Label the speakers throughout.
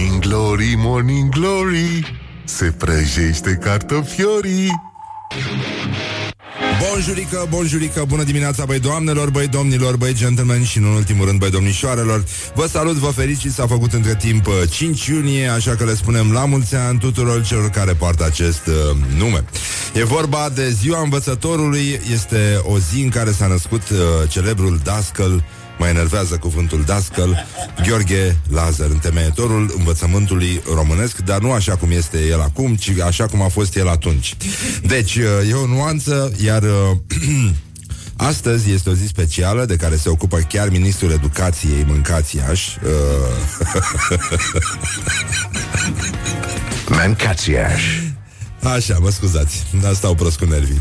Speaker 1: Morning Glory, Morning Glory Se prăjește cartofiorii
Speaker 2: Bonjurică, bonjurică, bună dimineața, băi doamnelor, băi domnilor, băi gentlemen și, în ultimul rând, băi domnișoarelor. Vă salut, vă felicit, s-a făcut între timp 5 uh, iunie, așa că le spunem la mulți ani tuturor celor care poartă acest uh, nume. E vorba de ziua învățătorului, este o zi în care s-a născut uh, celebrul dascăl Mă enervează cuvântul dascăl Gheorghe Lazar, întemeietorul învățământului românesc, dar nu așa cum este el acum, ci așa cum a fost el atunci. Deci, e o nuanță, iar Astăzi este o zi specială de care se ocupă chiar Ministrul Educației Mâncațiaș.
Speaker 3: Mâncațiaș.
Speaker 2: Așa, mă scuzați, dar stau prost cu nervii.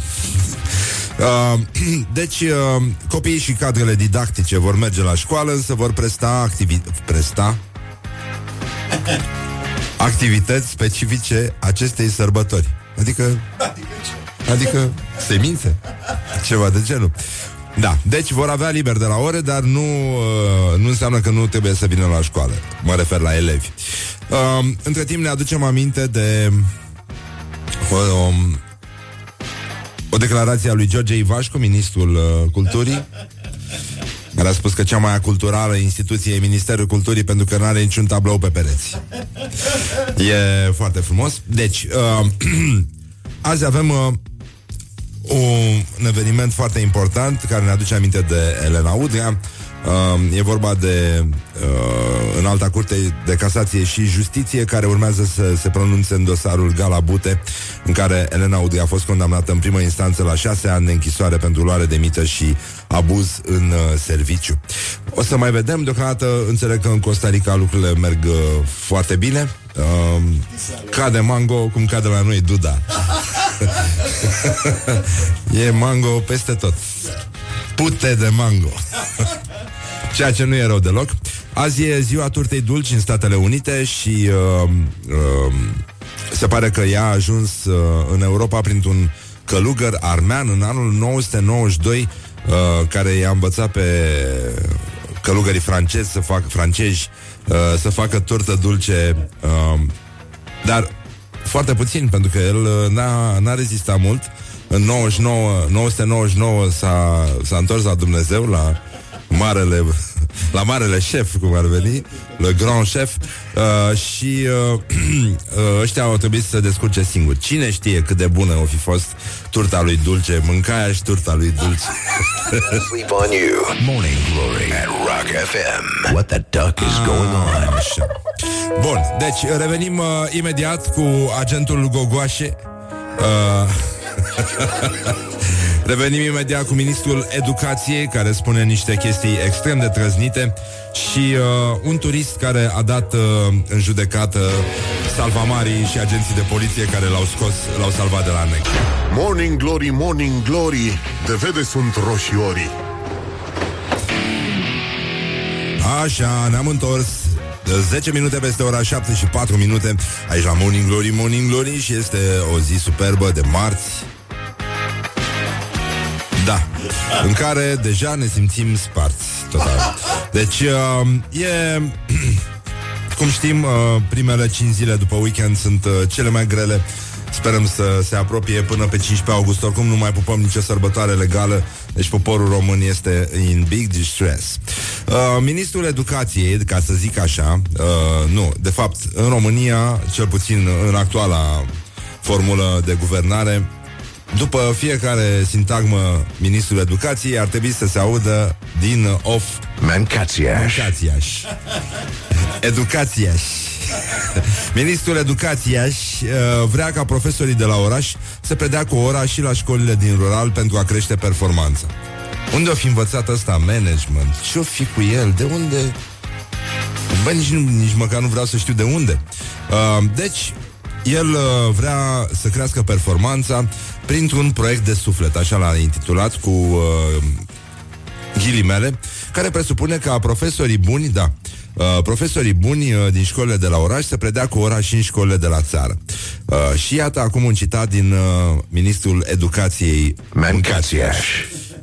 Speaker 2: Uh, deci, uh, copiii și cadrele didactice vor merge la școală, însă vor presta activități. Presta? activități specifice acestei sărbători. Adică... Adică semințe? Ceva de genul. Da, deci vor avea liber de la ore, dar nu, uh, nu înseamnă că nu trebuie să vină la școală. Mă refer la elevi. Uh, între timp ne aducem aminte de uh, um, o declarație a lui George Ivașcu, ministrul uh, culturii, care a spus că cea mai aculturală instituție e Ministerul Culturii pentru că nu are niciun tablou pe pereți. E foarte frumos. Deci, uh, azi avem uh, un eveniment foarte important care ne aduce aminte de Elena Udrea. Uh, e vorba de uh, în alta curte de casație și justiție care urmează să se pronunțe în dosarul Galabute în care Elena Udrea a fost condamnată în primă instanță la șase ani de închisoare pentru luare de mită și abuz în uh, serviciu. O să mai vedem, deocamdată înțeleg că în Costa Rica lucrurile merg uh, foarte bine. Uh, cade mango cum cade la noi Duda. e mango peste tot. Pute de mango. Ceea ce nu e rău deloc. Azi e ziua turtei dulci în Statele Unite și uh, uh, se pare că ea a ajuns uh, în Europa printr-un călugăr armean în anul 992 uh, care i-a învățat pe călugării francezi să facă francezi uh, să facă turtă dulce uh, dar foarte puțin pentru că el uh, n-a, n-a rezistat mult în 99, 999 s-a, s-a întors la Dumnezeu la marele, la marele șef, cum ar veni, le grand chef, uh, și uh, uh, ăștia au trebuit să se descurce singur. Cine știe cât de bună o fi fost turta lui Dulce, mâncaia și turta lui Dulce.
Speaker 3: Sleep on you. Morning Glory at Rock FM. What the duck is going on?
Speaker 2: Așa. Bun, deci revenim uh, imediat cu agentul Gogoașe. Uh, Revenim imediat cu ministrul educației care spune niște chestii extrem de trăznite. Și uh, un turist care a dat uh, în judecată salvamarii și agenții de poliție care l-au scos, l-au salvat de la nec.
Speaker 1: Morning Glory, Morning Glory De vede sunt roșiorii.
Speaker 2: Așa, ne-am întors 10 minute peste ora 7 și 4 minute Aici la Morning Glory, Morning Glory Și este o zi superbă de marți. Da, în care deja ne simțim sparți total. Deci, uh, e... Cum știm, uh, primele 5 zile după weekend sunt uh, cele mai grele Sperăm să se apropie până pe 15 august. Oricum nu mai pupăm nicio sărbătoare legală Deci poporul român este in big distress. Uh, Ministrul Educației, ca să zic așa uh, Nu, de fapt, în România Cel puțin în actuala formulă de guvernare după fiecare sintagmă Ministrul Educației ar trebui să se audă din of
Speaker 3: Mancațiaș.
Speaker 2: Mancațiaș. Educațiaș Ministrul Educațiaș uh, vrea ca profesorii de la oraș să predea cu ora și la școlile din rural pentru a crește performanța. Unde o fi învățat ăsta management? Ce-o fi cu el? De unde? Bă, nici, nici măcar nu vreau să știu de unde. Uh, deci, el uh, vrea să crească performanța printr-un proiect de suflet, așa l-a intitulat, cu uh, ghilimele, care presupune ca profesorii buni, da, Uh, profesorii buni uh, din școlile de la oraș să predea cu oraș și în școlile de la țară. Uh, și iată acum un citat din uh, ministrul educației
Speaker 3: Mancațiaș.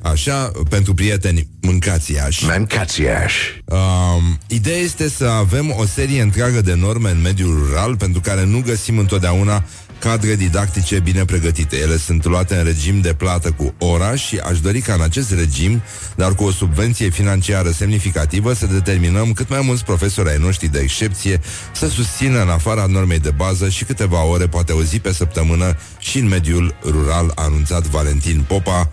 Speaker 2: Așa, pentru prieteni, mâncați Iași.
Speaker 3: Mâncați Iași.
Speaker 2: Um, ideea este să avem o serie întreagă de norme în mediul rural, pentru care nu găsim întotdeauna cadre didactice bine pregătite. Ele sunt luate în regim de plată cu ora și aș dori ca în acest regim, dar cu o subvenție financiară semnificativă, să determinăm cât mai mulți profesori ai noștri de excepție să susțină în afara normei de bază și câteva ore, poate o zi pe săptămână, și în mediul rural, a anunțat Valentin Popa,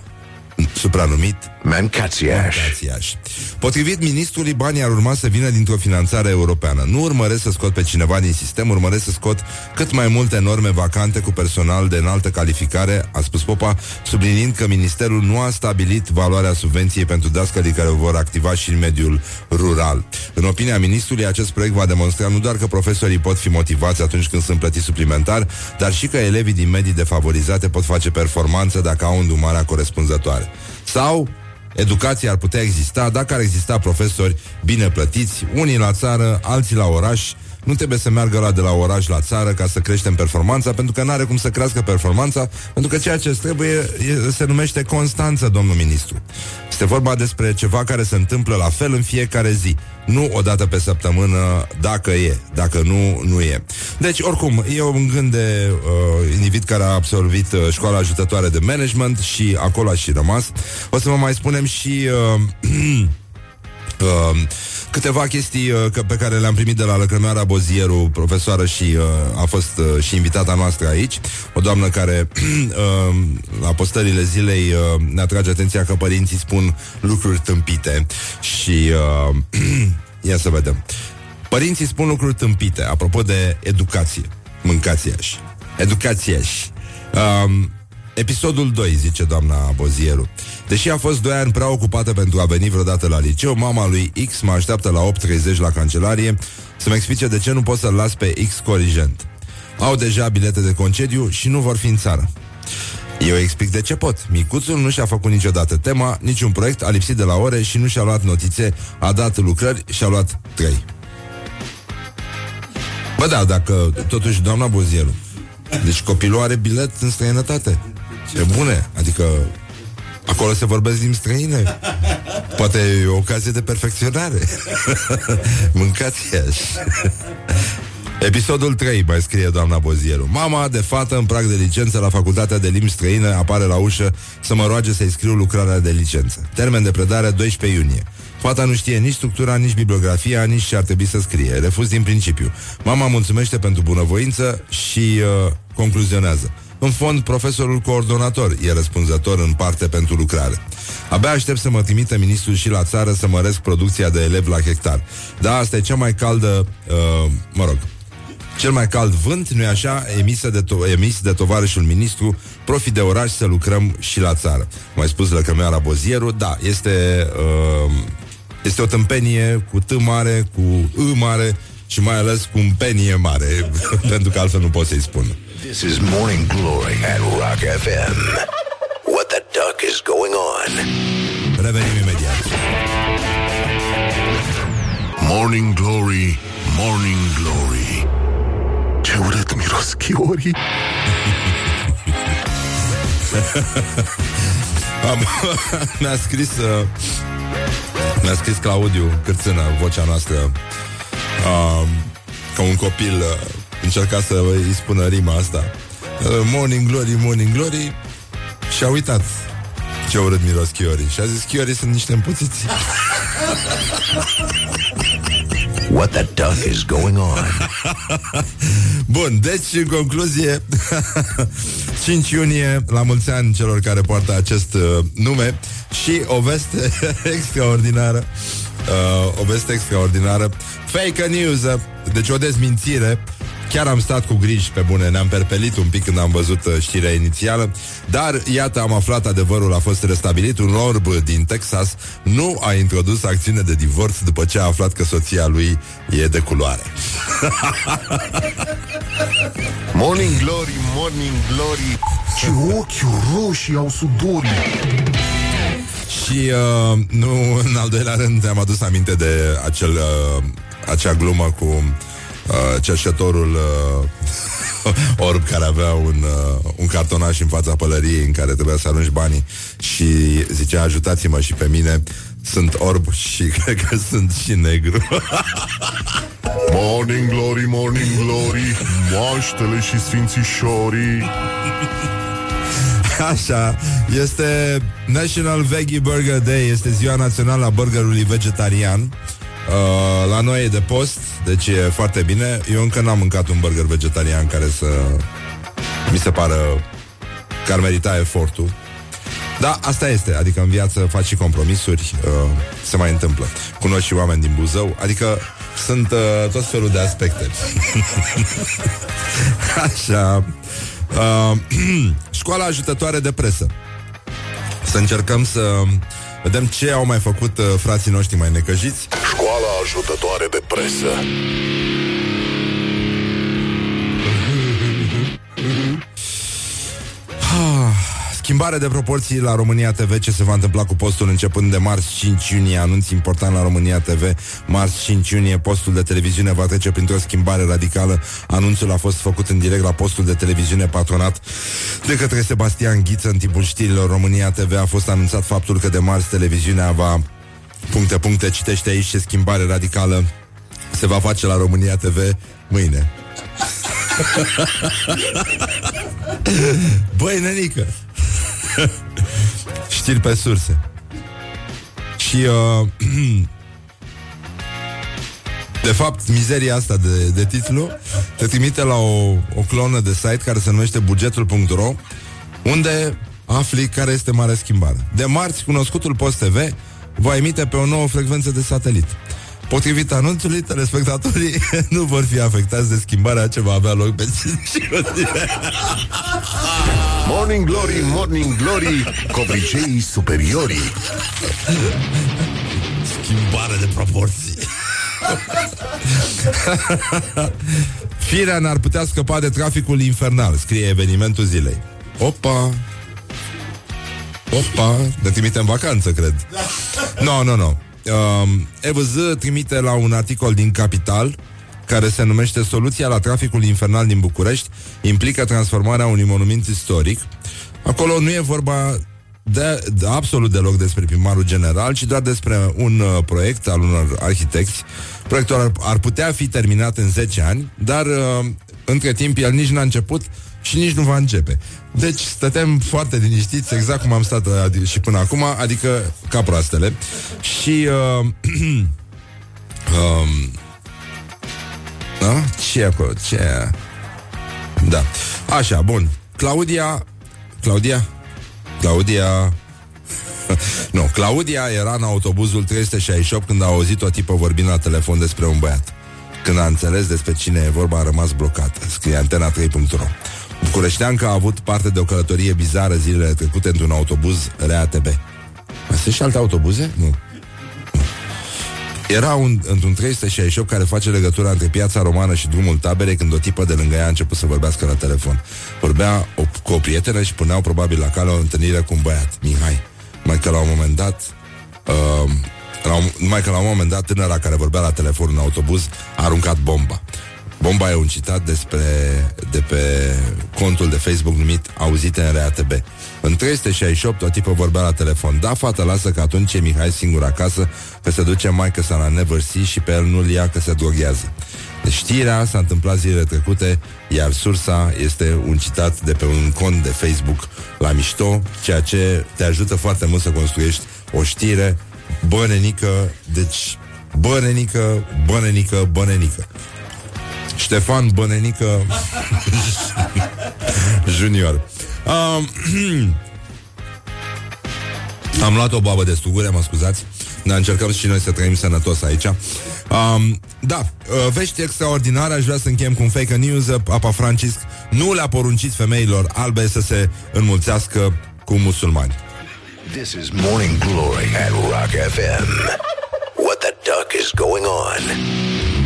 Speaker 2: supranumit
Speaker 3: Mancațiaș.
Speaker 2: Mancațiaș. Potrivit ministrului, banii ar urma să vină dintr-o finanțare europeană. Nu urmăresc să scot pe cineva din sistem, urmăresc să scot cât mai multe norme vacante cu personal de înaltă calificare, a spus Popa, subliniind că ministerul nu a stabilit valoarea subvenției pentru dascălii care vor activa și în mediul rural. În opinia ministrului, acest proiect va demonstra nu doar că profesorii pot fi motivați atunci când sunt plătiți suplimentar, dar și că elevii din medii defavorizate pot face performanță dacă au îndumarea corespunzătoare. Sau educația ar putea exista dacă ar exista profesori bine plătiți, unii la țară, alții la oraș, nu trebuie să meargă la de la oraș la țară ca să creștem performanța, pentru că nu are cum să crească performanța, pentru că ceea ce trebuie e, se numește constanță, domnul ministru. Este vorba despre ceva care se întâmplă la fel în fiecare zi. Nu o dată pe săptămână, dacă e. Dacă nu, nu e. Deci, oricum, e un gând de uh, individ care a absolvit uh, școala ajutătoare de management și acolo a și rămas. O să vă mai spunem și... Uh, uh, câteva chestii uh, pe care le-am primit de la Lăcrămioara Bozieru, profesoară și uh, a fost uh, și invitata noastră aici, o doamnă care uh, la postările zilei uh, ne atrage atenția că părinții spun lucruri tâmpite și uh, ia să vedem. Părinții spun lucruri tâmpite, apropo de educație. Mâncați și Educație și um, Episodul 2, zice doamna Bozieru. Deși a fost 2 ani prea ocupată pentru a veni vreodată la liceu, mama lui X mă așteaptă la 8.30 la cancelarie să-mi explice de ce nu pot să-l las pe X corigent. Au deja bilete de concediu și nu vor fi în țară. Eu explic de ce pot. Micuțul nu și-a făcut niciodată tema, niciun proiect, a lipsit de la ore și nu și-a luat notițe, a dat lucrări și a luat trei. Bă da, dacă totuși doamna Bozieru deci copilul are bilet în străinătate. E bune, adică Acolo se vorbesc limbi străine Poate e o ocazie de perfecționare Mâncați Episodul 3, mai scrie doamna Bozieru Mama de fată în prag de licență la Facultatea de Limbi Străine apare la ușă să mă roage să-i scriu lucrarea de licență Termen de predare 12 iunie Fata nu știe nici structura, nici bibliografia, nici ce ar trebui să scrie. Refuz din principiu. Mama mulțumește pentru bunăvoință și uh, concluzionează. În fond, profesorul coordonator e răspunzător în parte pentru lucrare. Abia aștept să mă trimită ministrul și la țară să măresc producția de elevi la hectar. Da, asta e cea mai caldă, uh, mă rog, cel mai cald vânt, nu-i așa, emisă de to- emis de tovarășul ministru, profi de oraș să lucrăm și la țară. Mai spus Lăcămeara Bozieru, da, este, uh, este o tâmpenie cu T mare, cu I mare și mai ales cu un penie mare, pentru că altfel nu pot să-i spun.
Speaker 3: This is Morning Glory at Rock FM. What the duck is going on?
Speaker 2: Revenim imediat.
Speaker 1: Morning Glory, Morning Glory Ce urât miros chiorii
Speaker 2: Am, mi-a scris uh, Mi-a scris Claudiu Cârțână, vocea noastră uh, Ca un copil uh, Încerca să îi spună rima asta. Uh, Morning glory, morning glory. Și a uitat ce urât miros chiorii Și a zis chiorii sunt niște împuțiți.
Speaker 3: What the duck is going on?
Speaker 2: Bun, deci în concluzie 5 iunie La mulți ani celor care poartă acest uh, nume. Și o veste extraordinară uh, O veste extraordinară. Fake news Deci o dezmințire Chiar am stat cu griji pe bune, ne-am perpelit un pic când am văzut uh, știrea inițială, dar iată am aflat adevărul a fost restabilit. Un orb din Texas nu a introdus acțiune de divorț după ce a aflat că soția lui e de culoare.
Speaker 1: Morning Glory, Morning Glory Ce ochi roșii au sudorii
Speaker 2: Și uh, nu, în al doilea rând am adus aminte de acel, uh, acea glumă cu uh, cerșătorul uh, orb care avea un, uh, un cartonaș în fața pălăriei în care trebuia să arunci banii și zicea ajutați-mă și pe mine sunt orb și cred că sunt și negru.
Speaker 1: morning glory, morning glory, moaștele și sfințișorii.
Speaker 2: Așa, este National Veggie Burger Day, este ziua națională a burgerului vegetarian. Uh, la noi e de post, deci e foarte bine. Eu încă n-am mâncat un burger vegetarian care să mi se pară că ar merita efortul. Da, asta este, adică în viață faci și compromisuri, uh, se mai întâmplă. Cunosc și oameni din Buzău, adică sunt uh, tot felul de aspecte. Așa. Uh, școala ajutătoare de presă. Să încercăm să vedem ce au mai făcut uh, frații noștri mai necăjiți.
Speaker 1: Școala ajutătoare de presă.
Speaker 2: Schimbare de proporții la România TV Ce se va întâmpla cu postul începând de marți 5 iunie? Anunț important la România TV Marți 5 iunie Postul de televiziune va trece printr-o schimbare radicală. Anunțul a fost făcut în direct la postul de televiziune patronat De către Sebastian Ghiță În timpul știrilor. România TV a fost anunțat faptul că de marți televiziunea va Puncte, puncte, citește aici ce schimbare radicală se va face la România TV mâine. Băi, nenică, Știri pe surse. Și uh, De fapt, mizeria asta de, de titlu te trimite la o, o clonă de site care se numește bugetul.ro unde afli care este mare schimbare. De marți, cunoscutul Post TV va emite pe o nouă frecvență de satelit. Potrivit anunțului, telespectatorii nu vor fi afectați de schimbarea ce va avea loc pe 5
Speaker 1: Morning Glory, Morning Glory, covriceii superiorii.
Speaker 2: Schimbare de proporții. Firea n-ar putea scăpa de traficul infernal, scrie evenimentul zilei. Opa! Opa! Ne trimite în vacanță, cred. Nu, no, nu, no, nu. No. Uh, EVZ trimite la un articol din Capital care se numește Soluția la traficul infernal din București implică transformarea unui monument istoric. Acolo nu e vorba de, de absolut deloc despre primarul general, ci doar despre un uh, proiect al unor arhitecți. Proiectul ar, ar putea fi terminat în 10 ani, dar uh, între timp el nici n-a început și nici nu va începe. Deci stătem foarte liniștiți, exact cum am stat adi- și până acum, adică ca proastele. Și... Uh, um, da? Ce e acolo? Ce e? Da. Așa, bun. Claudia... Claudia? Claudia... nu, Claudia era în autobuzul 368 când a auzit o tipă vorbind la telefon despre un băiat. Când a înțeles despre cine e vorba, a rămas blocată. Scrie antena3.ro Bucureșteancă a avut parte de o călătorie bizară zilele trecute într-un autobuz RATB. Mai sunt și alte autobuze? Nu. Era un, într-un 368 care face legătura între piața romană și drumul tabere când o tipă de lângă ea a început să vorbească la telefon. Vorbea o, cu o prietenă și puneau probabil la cale o întâlnire cu un băiat, Mihai. Mai că la un moment dat uh, la un, numai că la un moment dat tânăra care vorbea la telefon în autobuz a aruncat bomba. Bomba e un citat despre, de pe contul de Facebook numit Auzite în RATB. În 368 o tipă vorbea la telefon. Da, fată, lasă că atunci e Mihai singur acasă, că se duce mai că s-a la Neversea și pe el nu-l ia că se droghează. Deci știrea s-a întâmplat zilele trecute, iar sursa este un citat de pe un cont de Facebook la mișto, ceea ce te ajută foarte mult să construiești o știre bănenică, deci bănenică, bănenică, bănenică. Ștefan Bănenică Junior um, Am luat o babă de stugure, mă scuzați. Dar încercăm și noi să trăim sănătos aici. Um, Da, uh, vești extraordinare. Aș vrea să încheiem cu un fake news. Papa Francisc nu le-a poruncit femeilor albe Să se înmulțească cu musulmani.
Speaker 3: This is Morning Glory at Rock FM What the duck is going on?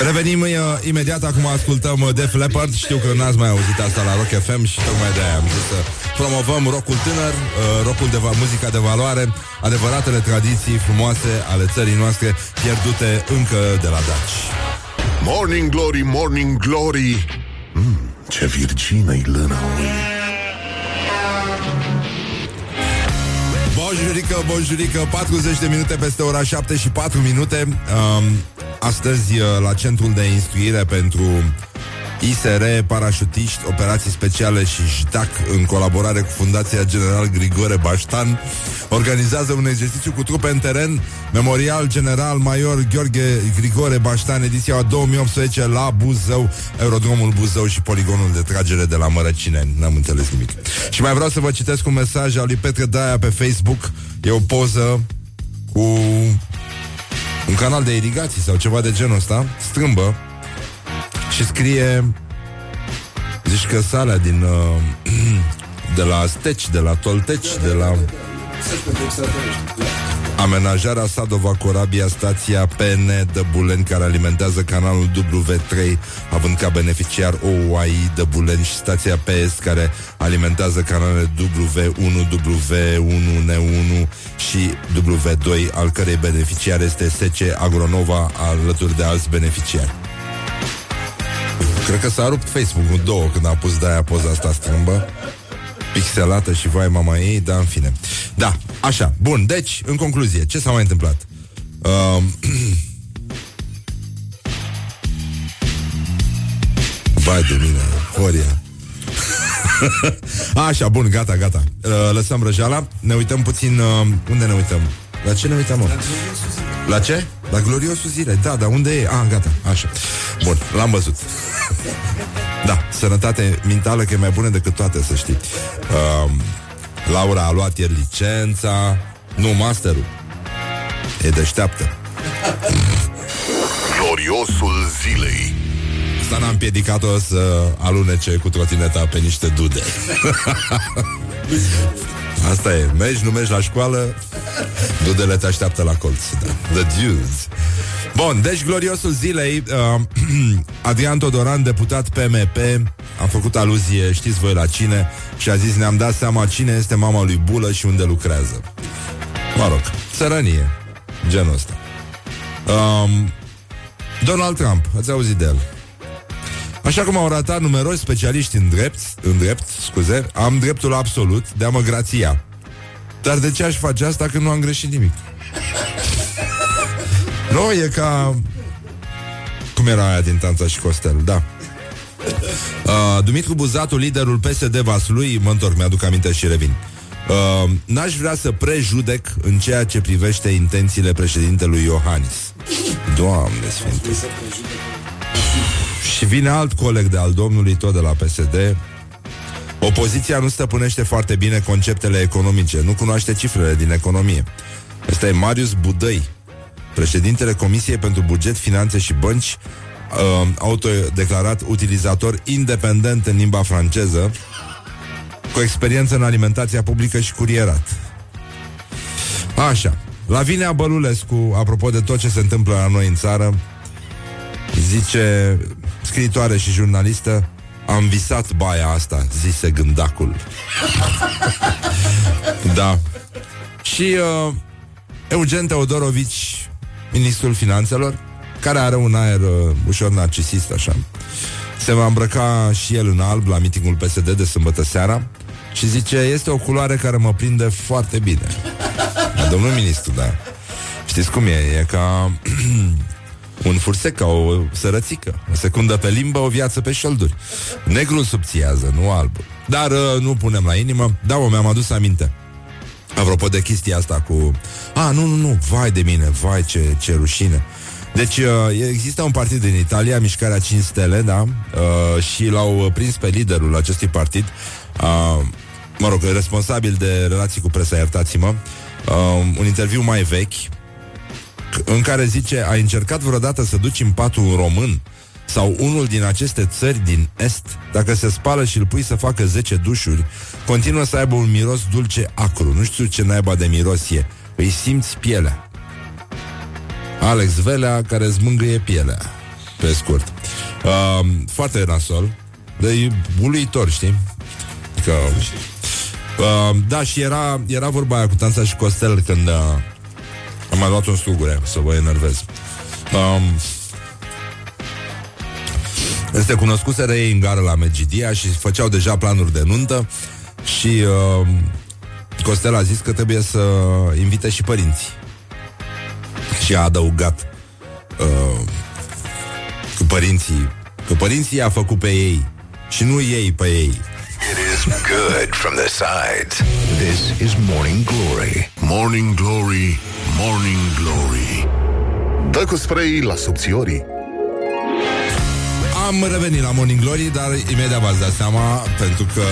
Speaker 2: Revenim uh, imediat, acum ascultăm uh, Def Leppard. Știu că n-ați mai auzit asta la Rock FM Și tocmai de aia am zis să promovăm rockul tânăr uh, Rockul de va- muzica de valoare Adevăratele tradiții frumoase ale țării noastre Pierdute încă de la Daci.
Speaker 1: Morning Glory, Morning Glory, Ce virgină-i lâna
Speaker 2: Bonjurică, bonjurică 40 de minute peste ora 7 și 4 minute. Um, Astăzi uh, la Centrul de Instruire pentru ISR, parașutiști, operații speciale și JDAC în colaborare cu Fundația General Grigore Baștan organizează un exercițiu cu trupe în teren Memorial General Major Gheorghe Grigore Baștan ediția 2018 la Buzău Aerodromul Buzău și poligonul de tragere de la Mărăcine. N-am înțeles nimic. Și mai vreau să vă citesc un mesaj al lui Petre Daia pe Facebook. E o poză cu un canal de irigații sau ceva de genul ăsta. Strâmbă și scrie Zici că sala din uh, De la Steci, de la Tolteci De la Amenajarea Sadova Corabia Stația PN de Buleni Care alimentează canalul W3 Având ca beneficiar OUAI de Buleni Și stația PS care alimentează canalele W1, W1N1 Și W2 Al cărei beneficiar este SC Agronova Alături de alți beneficiari Cred că s-a rupt Facebook-ul două când a pus de-aia poza asta strâmbă Pixelată și vai mama ei, dar în fine Da, așa, bun, deci, în concluzie, ce s-a mai întâmplat? Uh, vai de mine, Horia Așa, bun, gata, gata uh, Lăsăm răjeala, ne uităm puțin uh, Unde ne uităm? La ce ne uităm, mă? La ce? La gloriosul zile, da, dar unde e? Ah, gata, așa Bun, l-am văzut Da, sănătate mentală că e mai bună decât toate, să știi. Uh, Laura a luat ieri licența. Nu, masterul. E deșteaptă.
Speaker 1: Gloriosul zilei.
Speaker 2: Asta n-a împiedicat-o să alunece cu trotineta pe niște dude Asta e, mergi, nu mergi la școală Dudele te așteaptă la colț da. The Jews Bun, deci gloriosul zilei uh, Adrian Todoran, deputat PMP A făcut aluzie, știți voi la cine Și a zis, ne-am dat seama cine este mama lui Bulă și unde lucrează. Mă rog, țărănie Genul ăsta. Um, Donald Trump, ați auzit de el Așa cum au ratat numeroși specialiști în drept, în drept, scuze, am dreptul absolut de a mă grația. Dar de ce aș face asta când nu am greșit nimic? nu, e ca... Cum era aia din Tanța și Costel, da. Uh, Dumitru Buzatu, liderul PSD Vaslui, mă întorc, mi-aduc aminte și revin. Uh, n-aș vrea să prejudec în ceea ce privește intențiile președintelui Iohannis. Doamne Sfinte. Și vine alt coleg de al domnului, tot de la PSD. Opoziția nu stăpânește foarte bine conceptele economice, nu cunoaște cifrele din economie. Ăsta e Marius Budăi, președintele Comisiei pentru Buget, Finanțe și Bănci, uh, autodeclarat utilizator independent în limba franceză, cu experiență în alimentația publică și curierat. Așa. Lavinia Bălulescu, apropo de tot ce se întâmplă la noi în țară, zice scriitoare și jurnalistă, am visat baia asta, zise gândacul. da. Și uh, Eugen Teodorovici, ministrul finanțelor, care are un aer uh, ușor narcisist, așa. Se va îmbrăca și el în alb la mitingul PSD de sâmbătă seara și zice, este o culoare care mă prinde foarte bine. Domnul ministru, da. Știți cum e? E ca un fursec ca o sărățică. O secundă pe limbă, o viață pe șolduri. Negrul subțiază, nu albul. Dar uh, nu punem la inimă. Da, mă, mi-am adus aminte. Apropo de chestia asta cu... A, nu, nu, nu, vai de mine, vai ce, ce rușine. Deci uh, există un partid din Italia, Mișcarea 5 Stele, da? Uh, și l-au prins pe liderul acestui partid, uh, mă rog, responsabil de relații cu presa, iertați-mă, uh, un interviu mai vechi, în care zice, ai încercat vreodată să duci în patul un român sau unul din aceste țări din Est, dacă se spală și îl pui să facă 10 dușuri, continuă să aibă un miros dulce acru. Nu știu ce naiba de miros e. Îi simți pielea. Alex Velea, care îți mângâie pielea. Pe scurt. Uh, foarte nasol. De e uluitor, știi? Că... Uh, da, și era, era vorba aia cu Tanța și Costel când... Uh, am mai luat un strugure să vă enervez. Um, Se cunoscuseră ei în gară la Megidia și făceau deja planuri de nuntă și uh, Costel a zis că trebuie să invite și părinții. Și a adăugat uh, cu părinții, că părinții a făcut pe ei și nu ei pe ei.
Speaker 3: It is good from the sides. This is Morning Glory.
Speaker 1: Morning Glory, Morning Glory. Dă cu spray la subțiorii.
Speaker 2: Am revenit la Morning Glory, dar imediat v-ați dat seama, pentru că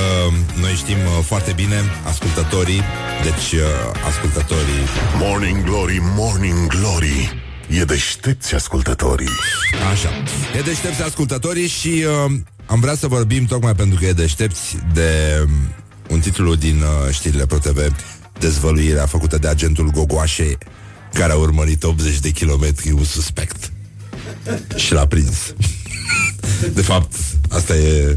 Speaker 2: noi știm uh, foarte bine, ascultătorii, deci uh, ascultătorii.
Speaker 1: Morning Glory, Morning Glory. E deștepți ascultătorii.
Speaker 2: Așa. E deștepți ascultătorii și uh, am vrea să vorbim tocmai pentru că e deștepți de um, un titlu din uh, știrile ProTV, dezvăluirea făcută de agentul Gogoașe, care a urmărit 80 de kilometri un suspect și l-a prins. De fapt, asta e,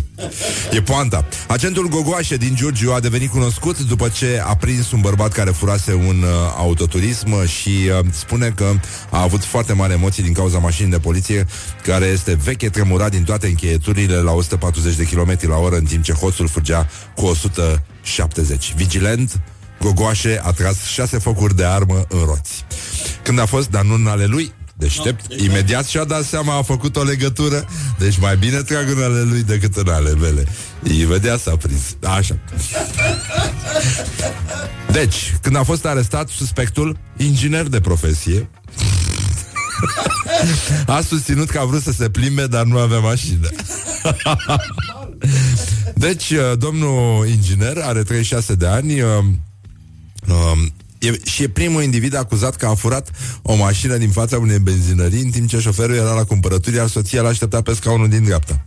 Speaker 2: e poanta. Agentul Gogoașe din Giurgiu a devenit cunoscut după ce a prins un bărbat care furase un uh, autoturism și uh, spune că a avut foarte mari emoții din cauza mașinii de poliție care este veche, tremurat din toate încheieturile la 140 de km la oră în timp ce hoțul fugea cu 170. Vigilent, Gogoașe a tras șase focuri de armă în roți. Când a fost, dar nu în ale lui, deștept, imediat și-a dat seama, a făcut o legătură, deci mai bine trag în ale lui decât în ale mele. Imediat s-a prins. Așa. Deci, când a fost arestat, suspectul, inginer de profesie, a susținut că a vrut să se plimbe, dar nu avea mașină. Deci, uh, domnul inginer are 36 de ani, uh, Um, e, și e primul individ acuzat că a furat o mașină din fața unei benzinării în timp ce șoferul era la cumpărături, iar soția l-aștepta pe scaunul din dreapta.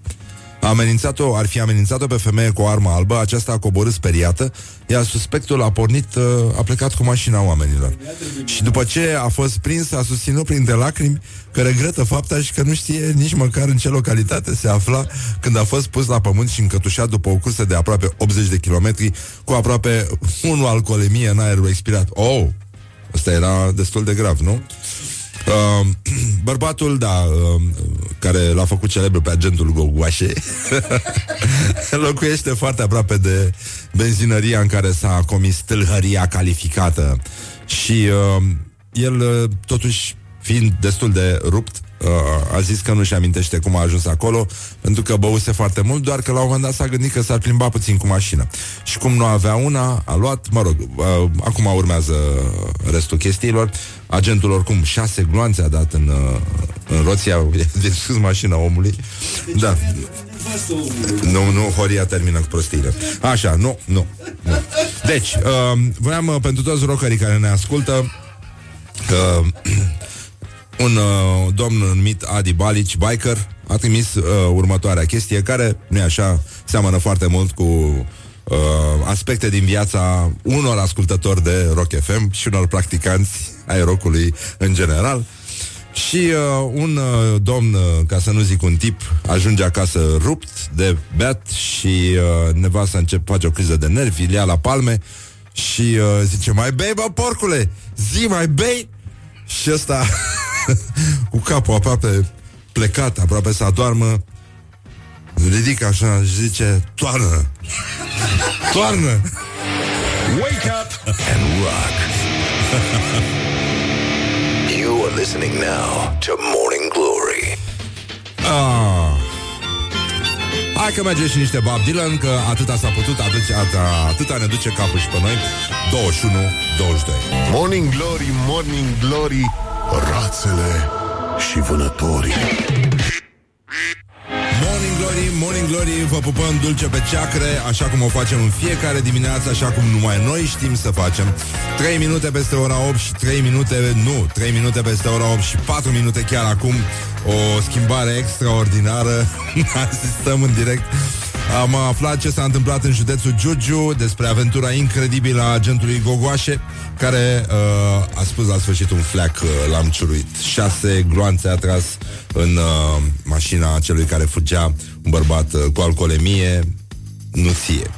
Speaker 2: A amenințat-o, ar fi amenințat-o pe femeie cu o armă albă, aceasta a coborât speriată, iar suspectul a pornit, uh, a plecat cu mașina oamenilor. Și după ce a fost prins, a susținut printre lacrimi că regretă fapta și că nu știe nici măcar în ce localitate se afla când a fost pus la pământ și încătușat după o cursă de aproape 80 de kilometri cu aproape 1 alcoolemie în aerul expirat. Oh! Asta era destul de grav, nu? Uh, bărbatul, da, uh, care l-a făcut celebru pe agentul Gogoașe, locuiește foarte aproape de benzinăria în care s-a comis tâlhăria calificată. Și uh, el, uh, totuși, fiind destul de rupt, uh, a zis că nu-și amintește cum a ajuns acolo, pentru că băuse foarte mult, doar că la un moment dat s-a gândit că s-ar plimba puțin cu mașina. Și cum nu avea una, a luat, mă rog, uh, acum urmează restul chestiilor, agentul oricum șase gloanțe a dat în, uh, în roția, de mașina omului. Da. Nu, nu, Horia termină cu prostiile. Așa, nu, nu. nu. Deci, uh, voiam uh, pentru toți rockerii care ne ascultă, uh, un uh, domn numit Adi Balici, biker, a trimis uh, următoarea chestie, care, nu așa, seamănă foarte mult cu uh, aspecte din viața unor ascultători de Rock FM și unor practicanți ai rockului în general. Și uh, un uh, domn, uh, ca să nu zic un tip, ajunge acasă rupt de beat și uh, nevasta începe face o criză de nervi, îl ia la palme și uh, zice, mai bei, bă, porcule, zi, mai bei? Și ăsta, cu capul aproape plecat, aproape să adormă, ridică așa și zice, toarnă, toarnă.
Speaker 3: Wake up and rock. you are listening now to Morning Glory.
Speaker 2: Ah. Hai că merge și niște Bob Dylan Că atâta s-a putut, atâta, atâta, atâta ne duce capul și pe noi 21, 22
Speaker 1: Morning Glory, Morning Glory Rațele și vânătorii.
Speaker 2: Morning Glory, Morning Glory Vă pupăm dulce pe ceacre Așa cum o facem în fiecare dimineață Așa cum numai noi știm să facem. 3 minute peste ora 8 și 3 minute Nu, 3 minute peste ora 8 și 4 minute chiar acum. O schimbare extraordinară. Asistăm în direct am aflat ce s-a întâmplat în județul Giurgiu despre aventura incredibilă a agentului Gogoașe, care uh, a spus la sfârșit un fleac uh, l-am ciuruit. Șase gloanțe a tras în uh, mașina celui care fugea, un bărbat uh, cu alcoolemie, nu ție.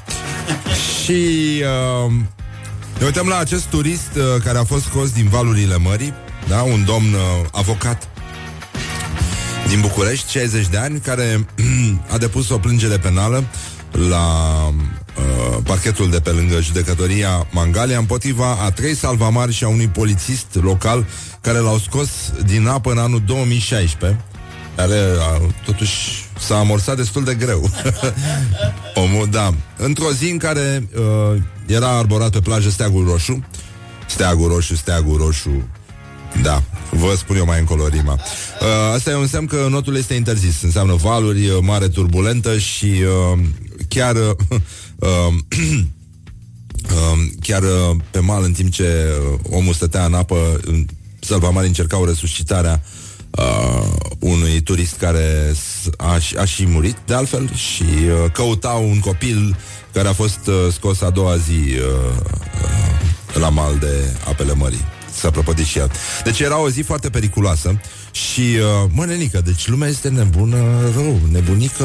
Speaker 2: Și uh, ne uităm la acest turist uh, care a fost scos din valurile mării, da? un domn uh, avocat din București, 60 de ani, care a depus o plângere penală la uh, parchetul de pe lângă judecătoria Mangalia împotriva a trei salvamari și a unui polițist local care l-au scos din apă în anul 2016 care a, totuși s-a amorsat destul de greu. Omul, da. Într-o zi în care uh, era arborat pe plajă steagul roșu, steagul roșu, steagul roșu, da, vă spun eu mai încolo rima. Uh, asta e un semn că notul este interzis. Înseamnă valuri, uh, mare turbulentă și uh, chiar uh, uh, chiar uh, pe mal în timp ce uh, omul stătea în apă, salvamari încercau resuscitarea uh, unui turist care a, a și murit, de altfel, și uh, căutau un copil care a fost uh, scos a doua zi uh, uh, la mal de apele mării. S-a prăpădit și ea. Deci era o zi foarte periculoasă și, uh, mă, nenică, deci lumea este nebună rău, nebunică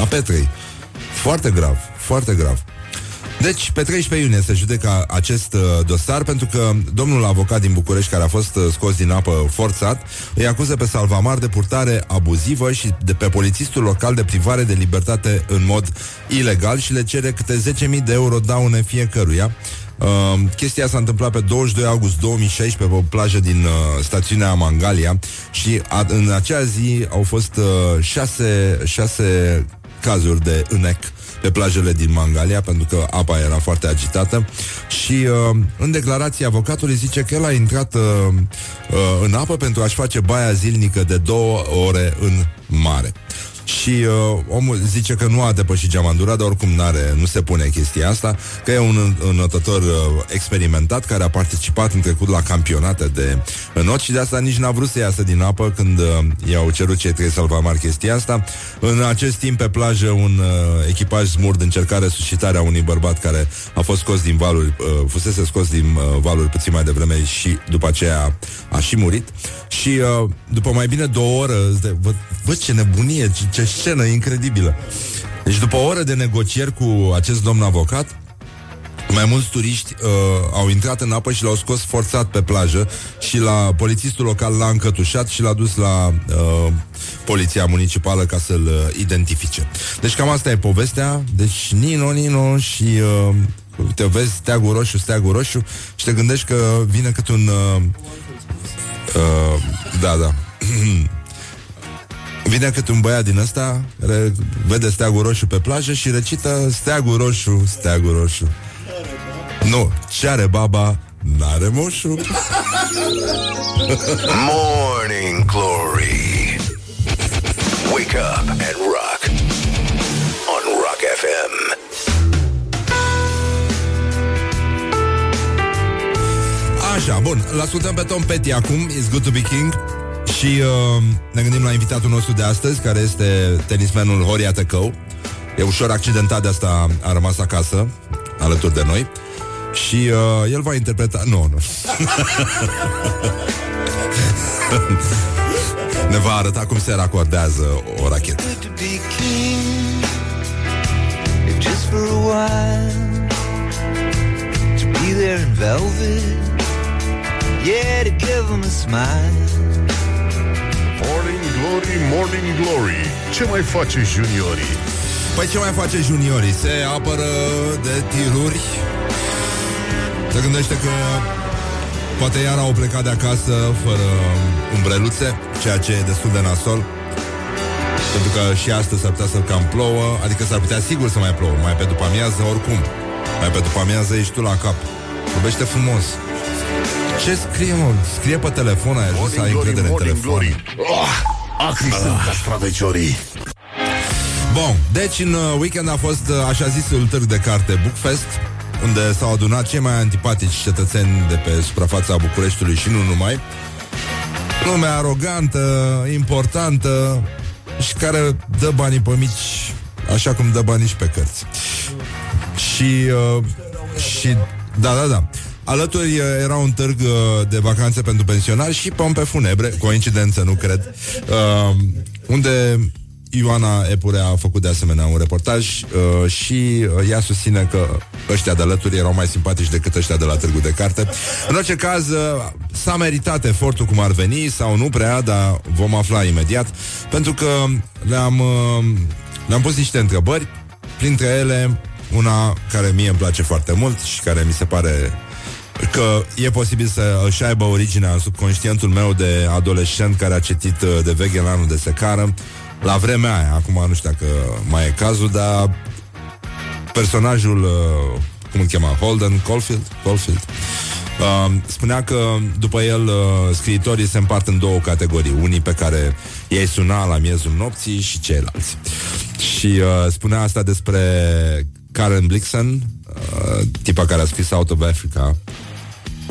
Speaker 2: a Petrei. Foarte grav, foarte grav. Deci, pe 13 iunie se judecă acest uh, dosar pentru că domnul avocat din București, care a fost uh, scos din apă forțat, îi acuză pe Salvamar de purtare abuzivă și de pe polițistul local de privare de libertate în mod ilegal și le cere câte 10.000 de euro daune fiecăruia. Uh, chestia s-a întâmplat pe 22 august 2016 pe o plajă din uh, stațiunea Mangalia și a, în acea zi au fost uh, șase, șase cazuri de înec pe plajele din Mangalia, pentru că apa era foarte agitată. Și uh, în declarație avocatul zice că el a intrat uh, uh, în apă pentru a-și face baia zilnică de două ore în mare. Și uh, omul zice că nu a depășit geamandura, dar oricum n-are, nu se pune chestia asta, că e un înotător uh, experimentat care a participat în trecut la campionate de înot și de asta nici n-a vrut să iasă din apă când uh, i-au cerut cei trei salvamari chestia asta. În acest timp pe plajă un uh, echipaj smurd încerca resuscitarea unui bărbat care a fost scos din valuri, uh, fusese scos din uh, valuri puțin mai devreme și după aceea a și murit. Și uh, după mai bine două ore, văd, văd ce nebunie, ce, ce scenă incredibilă. Deci după o oră de negocieri cu acest domn avocat, mai mulți turiști uh, au intrat în apă și l-au scos forțat pe plajă și la polițistul local l-a încătușat și l-a dus la uh, poliția municipală ca să-l uh, identifice. Deci cam asta e povestea. Deci Nino, Nino și uh, te vezi steagul roșu, steagul roșu și te gândești că vine cât un... Uh, uh, da, da. Vine cât un băiat din ăsta care vede steagul roșu pe plajă și recită steagul roșu, steagul roșu. Nu, ce are baba, n-are moșu.
Speaker 3: Morning Glory. Wake up and rock.
Speaker 2: Așa, bun, l ascultăm pe Tom Petty acum, It's Good to be King. Și uh, ne gândim la invitatul nostru de astăzi, care este tenismenul Horia Tăcău. E ușor accidentat, de asta a rămas acasă, alături de noi. Și uh, el va interpreta... Nu, nu. ne va arăta cum se racordează o rachetă.
Speaker 4: to be king, if just for a while. To be there in velvet, yeah, to give them a smile.
Speaker 1: Morning Glory, Morning Glory Ce mai face juniorii?
Speaker 2: Păi ce mai face juniorii? Se apără de tiruri Se gândește că Poate iar au plecat de acasă Fără umbreluțe Ceea ce e destul de nasol Pentru că și astăzi s-ar putea să cam plouă Adică s-ar putea sigur să mai plouă Mai pe după amiază oricum Mai pe după amiază ești tu la cap Vorbește frumos Ce scrie, mă? Scrie pe telefon Ai ajuns să ai
Speaker 1: Morning Glory,
Speaker 2: încredere în
Speaker 1: Morning
Speaker 2: telefon
Speaker 1: Glory oh, Acri sunt castraveciorii
Speaker 2: Bun, deci în uh, weekend a fost uh, așa zisul târg de carte Bookfest unde s-au adunat cei mai antipatici cetățeni de pe suprafața Bucureștiului și nu numai. Lumea arogantă, importantă și care dă banii pe mici așa cum dă banii și pe cărți. Și, uh, și da, da, da. Alături uh, era un târg uh, de vacanțe pentru pensionari și pompe funebre, coincidență, nu cred, uh, unde Ioana Epure a făcut de asemenea un reportaj uh, și uh, ea susține că ăștia de alături erau mai simpatici decât ăștia de la Târgu de Carte. În orice caz, uh, s-a meritat efortul cum ar veni sau nu prea, dar vom afla imediat, pentru că le-am, uh, le-am pus niște întrebări, printre ele una care mie îmi place foarte mult și care mi se pare că e posibil să își aibă originea în subconștientul meu de adolescent care a citit uh, de veche în anul de secară. La vremea aia. Acum nu știu dacă mai e cazul, dar personajul, uh, cum îl chema, Holden Caulfield, Caulfield. Uh, spunea că după el uh, scriitorii se împart în două categorii, unii pe care ei suna la miezul nopții și ceilalți. Și uh, spunea asta despre Karen Blixen, uh, tipa care a scris Out of Africa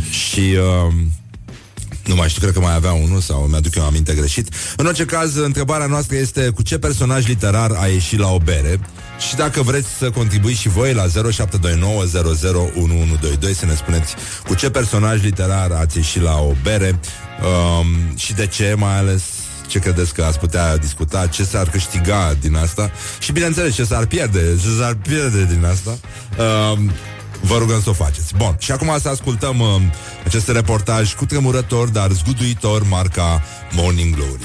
Speaker 2: și uh, nu mai știu, cred că mai avea unul sau mi-aduc eu aminte greșit. În orice caz, întrebarea noastră este cu ce personaj literar a ieșit la o bere și dacă vreți să contribuiți și voi la 0729001122 să ne spuneți cu ce personaj literar ați ieșit la o bere um, și de ce, mai ales ce credeți că ați putea discuta, ce s-ar câștiga din asta și, bineînțeles, ce s-ar pierde, ce s-ar pierde din asta. Um, Vă rugăm să o faceți. Bun, și acum să ascultăm uh, acest reportaj cu tremurător, dar zguduitor, marca Morning Glory.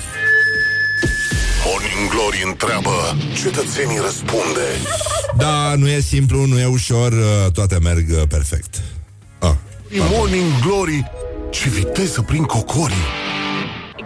Speaker 1: Morning Glory întreabă, cetățenii răspunde.
Speaker 2: Da, nu e simplu, nu e ușor, uh, toate merg uh, perfect. Ah,
Speaker 1: Morning Glory, ce viteză prin cocorii.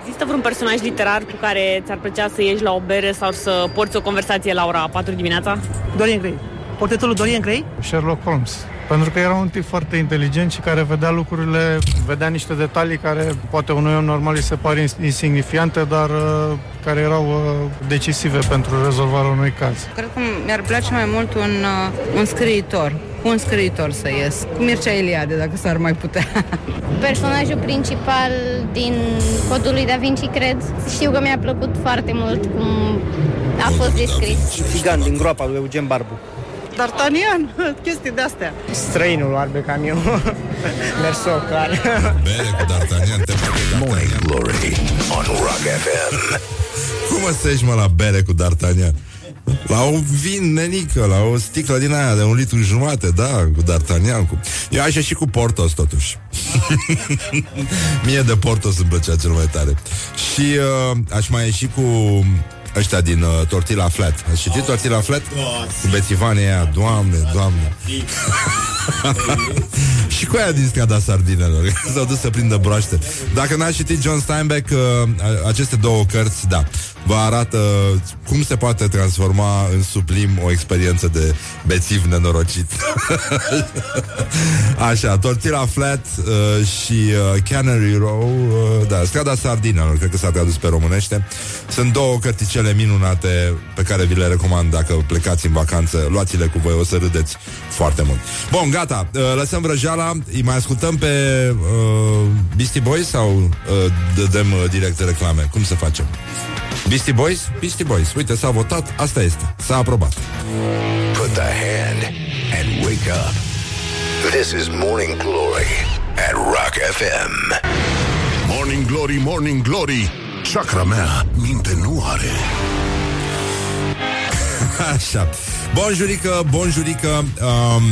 Speaker 5: Există vreun personaj literar cu care ți-ar plăcea să ieși la o bere sau să porți o conversație la ora 4 dimineața?
Speaker 6: Dorian Gray. Portretul lui Dorian Gray?
Speaker 7: Sherlock Holmes. Pentru că era un tip foarte inteligent și care vedea lucrurile, vedea niște detalii care poate unui om normal îi se par ins- insignifiante, dar uh, care erau uh, decisive pentru rezolvarea unui caz.
Speaker 8: Cred că mi-ar place mai mult un, uh, un scriitor, un scriitor să ies, cu Mircea Eliade, dacă s-ar mai putea.
Speaker 9: Personajul principal din Codul lui Da Vinci, cred. Știu că mi-a plăcut foarte mult cum a fost descris.
Speaker 6: Țigan din groapa lui Eugen Barbu.
Speaker 8: D'Artagnan, chestii de-astea.
Speaker 6: Străinul arbe camion. Mersocar.
Speaker 2: bere cu D'Artagnan, te
Speaker 3: Morning Glory on Rock FM.
Speaker 2: Cum mă să mă la bere cu D'Artagnan? La un vin nenică, la o sticlă din aia de un litru jumate, da, cu D'Artagnan. Cu... Eu aș ieși cu Portos, totuși. Mie de Portos îmi plăcea cel mai tare. Și uh, aș mai ieși cu ăștia din uh, Tortilla Flat. Ați citit Tortilla Flat? Cu bețivanii aia, doamne, doamne. și cu aia din strada sardinelor S-au dus să prindă broaște. Dacă n-ați citit John Steinbeck uh, Aceste două cărți, da Vă arată cum se poate transforma În sublim o experiență de Bețiv nenorocit. Așa, Tortilla Flat uh, Și uh, Canary Row uh, Da, strada sardinelor Cred că s-a tradus pe românește. Sunt două cărticele minunate Pe care vi le recomand dacă plecați în vacanță. Luați-le cu voi, o să râdeți foarte mult. Bun, gata, uh, lăsăm vrăjeala Îi mai ascultăm pe uh, Beastie Boys Sau uh, dăm uh, direct reclame Cum să facem? Beastie Boys? Beastie Boys, uite, s-a votat, asta este, s-a aprobat
Speaker 3: Put the hand and wake up. This is Morning Glory at Rock FM.
Speaker 1: Morning Glory, Morning Glory, chakra mea minte nu are.
Speaker 2: Așa, bonjurică, bonjurică um,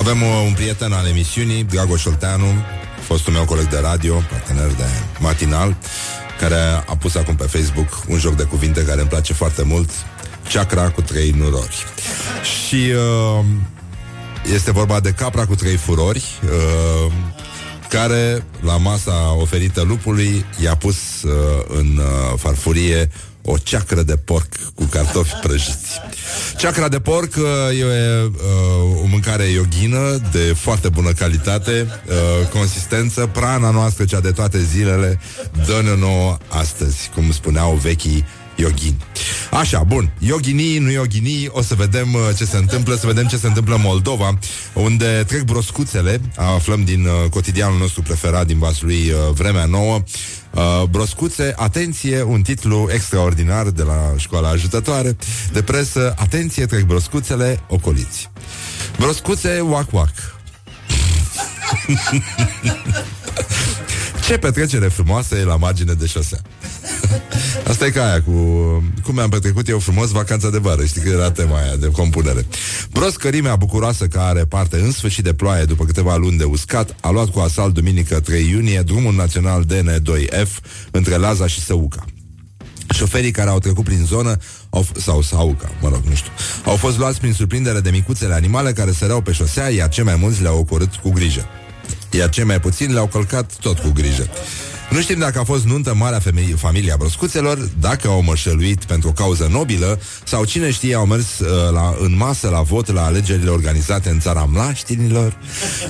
Speaker 2: Avem uh, un prieten al emisiunii, Dragoș Șolteanu Fostul meu coleg de radio, partener de matinal Care a pus acum pe Facebook un joc de cuvinte care îmi place foarte mult Chakra cu trei nurori Și uh, este vorba de capra cu trei furori uh, care, la masa oferită lupului, i-a pus uh, în uh, farfurie o ceacră de porc cu cartofi prăjiți. Ceacra de porc uh, e uh, o mâncare yoghină de foarte bună calitate, uh, consistență, prana noastră, cea de toate zilele, dă-ne nouă astăzi, cum spuneau vechii yogini. Așa, bun, yoginii, nu yoginii, o să vedem uh, ce se întâmplă, să vedem ce se întâmplă în Moldova, unde trec broscuțele, aflăm din uh, cotidianul nostru preferat din Vaslui uh, Vremea Nouă, Uh, broscuțe, atenție, un titlu extraordinar de la școala ajutătoare de presă, atenție, trec broscuțele, ocoliți. Broscuțe, wac wac. Ce petrecere frumoasă e la margine de șosea. Asta e ca aia cu cum mi-am petrecut eu frumos vacanța de vară. Știi că era tema aia de compunere. Broscărimea bucuroasă care are parte în sfârșit de ploaie după câteva luni de uscat a luat cu asalt duminică 3 iunie drumul național DN2F între Laza și Săuca. Șoferii care au trecut prin zonă au, f- sau Sauca, mă rog, nu știu, au fost luați prin surprindere de micuțele animale care săreau pe șosea, iar cei mai mulți le-au ocorât cu grijă. Iar cei mai puțini le-au călcat tot cu grijă. Nu știm dacă a fost nuntă marea femei, familia broscuțelor, dacă au mășăluit pentru o cauză nobilă sau cine știe au mers uh, la, în masă la vot la alegerile organizate în țara mlaștinilor.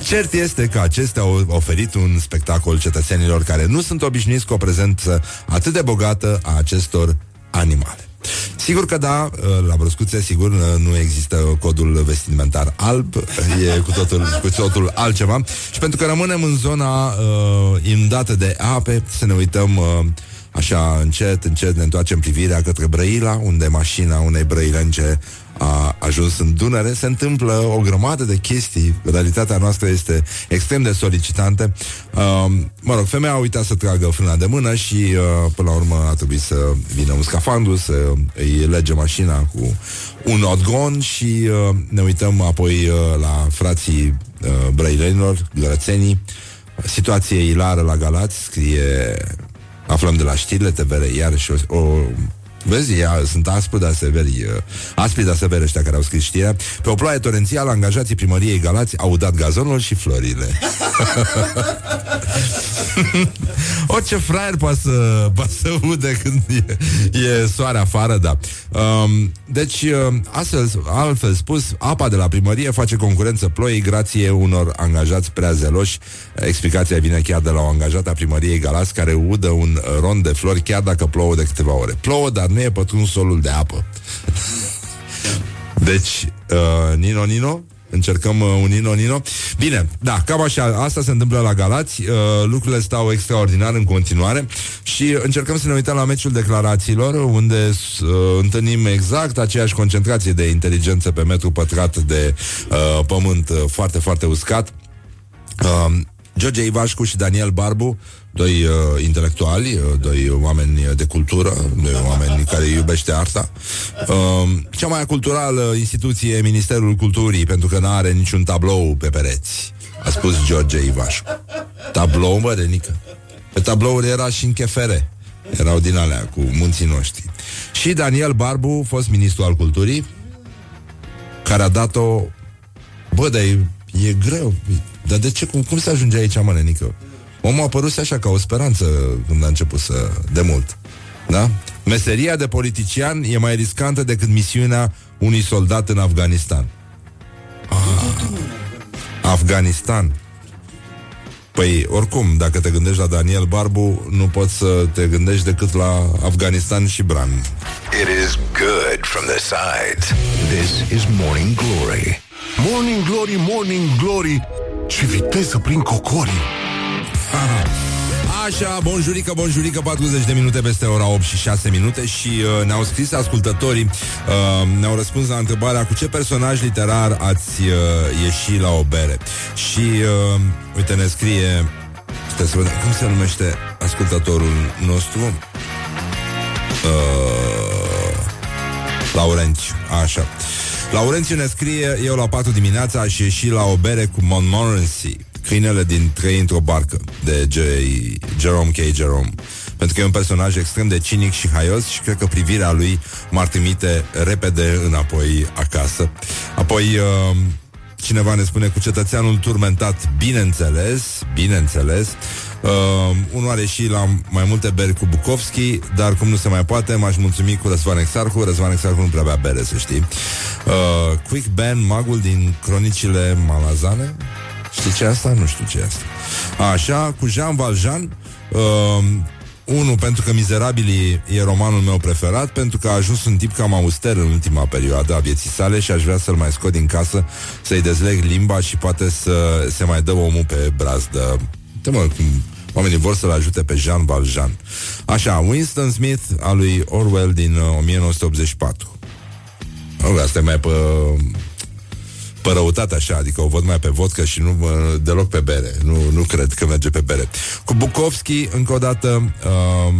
Speaker 2: Cert este că acestea au oferit un spectacol cetățenilor care nu sunt obișnuiți cu o prezență atât de bogată a acestor animale. Sigur că da, la broscuțe, sigur, nu există codul vestimentar alb, e cu totul, cu totul altceva. Și pentru că rămânem în zona uh, inundată de ape, să ne uităm uh, așa încet, încet, ne întoarcem privirea către Brăila, unde mașina unei brăilence a ajuns în Dunăre, se întâmplă o grămadă de chestii. Realitatea noastră este extrem de solicitantă. Uh, mă rog, femeia a uitat să tragă frâna de mână și uh, până la urmă a trebuit să vină un scafandru, să îi lege mașina cu un odgon și uh, ne uităm apoi uh, la frații uh, brăilenilor, grățenii. Situație ilară la Galați, scrie aflăm de la știrile TVR iarăși o, o Vezi, ea, sunt aspru, dar severi uh, Aspri, dar severi ăștia care au scris știrea. Pe o ploaie torențială, angajații primăriei Galați Au dat gazonul și florile. Orice fraier poate să, poate să ude Când e, e soare afară, da. Um, Deci, uh, astfel, altfel spus Apa de la primărie face concurență ploii Grație unor angajați prea zeloși. Explicația vine chiar de la o angajată a primăriei Galați Care udă un rond de flori Chiar dacă plouă de câteva ore. Plouă, dar nu e pătruns solul de apă. Deci, uh, Nino Nino, Încercăm uh, un Nino Nino Bine, da, cam așa, asta se întâmplă la Galați uh, Lucrurile stau extraordinar în continuare Și încercăm să ne uităm la meciul declarațiilor Unde uh, întâlnim exact aceeași concentrație de inteligență Pe metru pătrat de uh, pământ uh, Foarte, foarte uscat uh, George Ivașcu și Daniel Barbu doi uh, intelectuali, uh, doi oameni de cultură, doi oameni care iubește arta. Uh, cea mai culturală instituție e Ministerul Culturii, pentru că nu are niciun tablou pe pereți, a spus George Ivașcu. Tablou, mă, Renică. Pe tablouri era și în chefere. Erau din alea cu munții noștri. Și Daniel Barbu, fost ministru al culturii, care a dat-o... Bă, dar e, e greu. Dar de ce? Cum, cum se ajunge aici, mă, Renică? Omul a apărut așa ca o speranță când a început să... de mult. Da? Meseria de politician e mai riscantă decât misiunea unui soldat în Afganistan. Ah, Afganistan. Păi, oricum, dacă te gândești la Daniel Barbu, nu poți să te gândești decât la Afganistan și Bran.
Speaker 3: It is good from the sides. This is Morning Glory.
Speaker 1: Morning Glory, Morning Glory Ce viteză prin cocorii
Speaker 2: Așa, bonjurică, bonjurică, 40 de minute peste ora 8 și 6 minute și uh, ne-au scris ascultătorii, uh, ne-au răspuns la întrebarea cu ce personaj literar ați uh, ieși la o bere. Și, uh, uite, ne scrie, stai să vedem, cum se numește ascultătorul nostru? Uh, Laurențiu, așa. Laurențiu ne scrie, eu la 4 dimineața aș ieși la o bere cu Montmorency, câinele din Trei într-o barcă, de J. Jerome K. Jerome. Pentru că e un personaj extrem de cinic și haios și cred că privirea lui m-ar trimite repede înapoi acasă. Apoi, uh, cineva ne spune cu cetățeanul turmentat, bineînțeles, bineînțeles, Uh, unul are și la mai multe beri cu Bukovski, dar cum nu se mai poate, m-aș mulțumi cu Răzvan Exarcu. Răzvan Exarcu nu prea bea bere, să știi. Uh, Quick Ben, magul din cronicile malazane. Știi ce e asta? Nu știu ce e asta. Așa, cu Jean Valjean, uh, unul, pentru că Mizerabilii e romanul meu preferat, pentru că a ajuns un tip cam auster în ultima perioadă a vieții sale și aș vrea să-l mai scot din casă, să-i dezleg limba și poate să se mai dă omul pe brazdă. Te mă, cum oamenii vor să-l ajute pe Jean Valjean. Așa, Winston Smith al lui Orwell din uh, 1984. Oh, asta e mai pe părăutate așa, adică o văd mai pe vodcă și nu uh, deloc pe bere. Nu, nu cred că merge pe bere. Cu Bukowski, încă o dată, uh,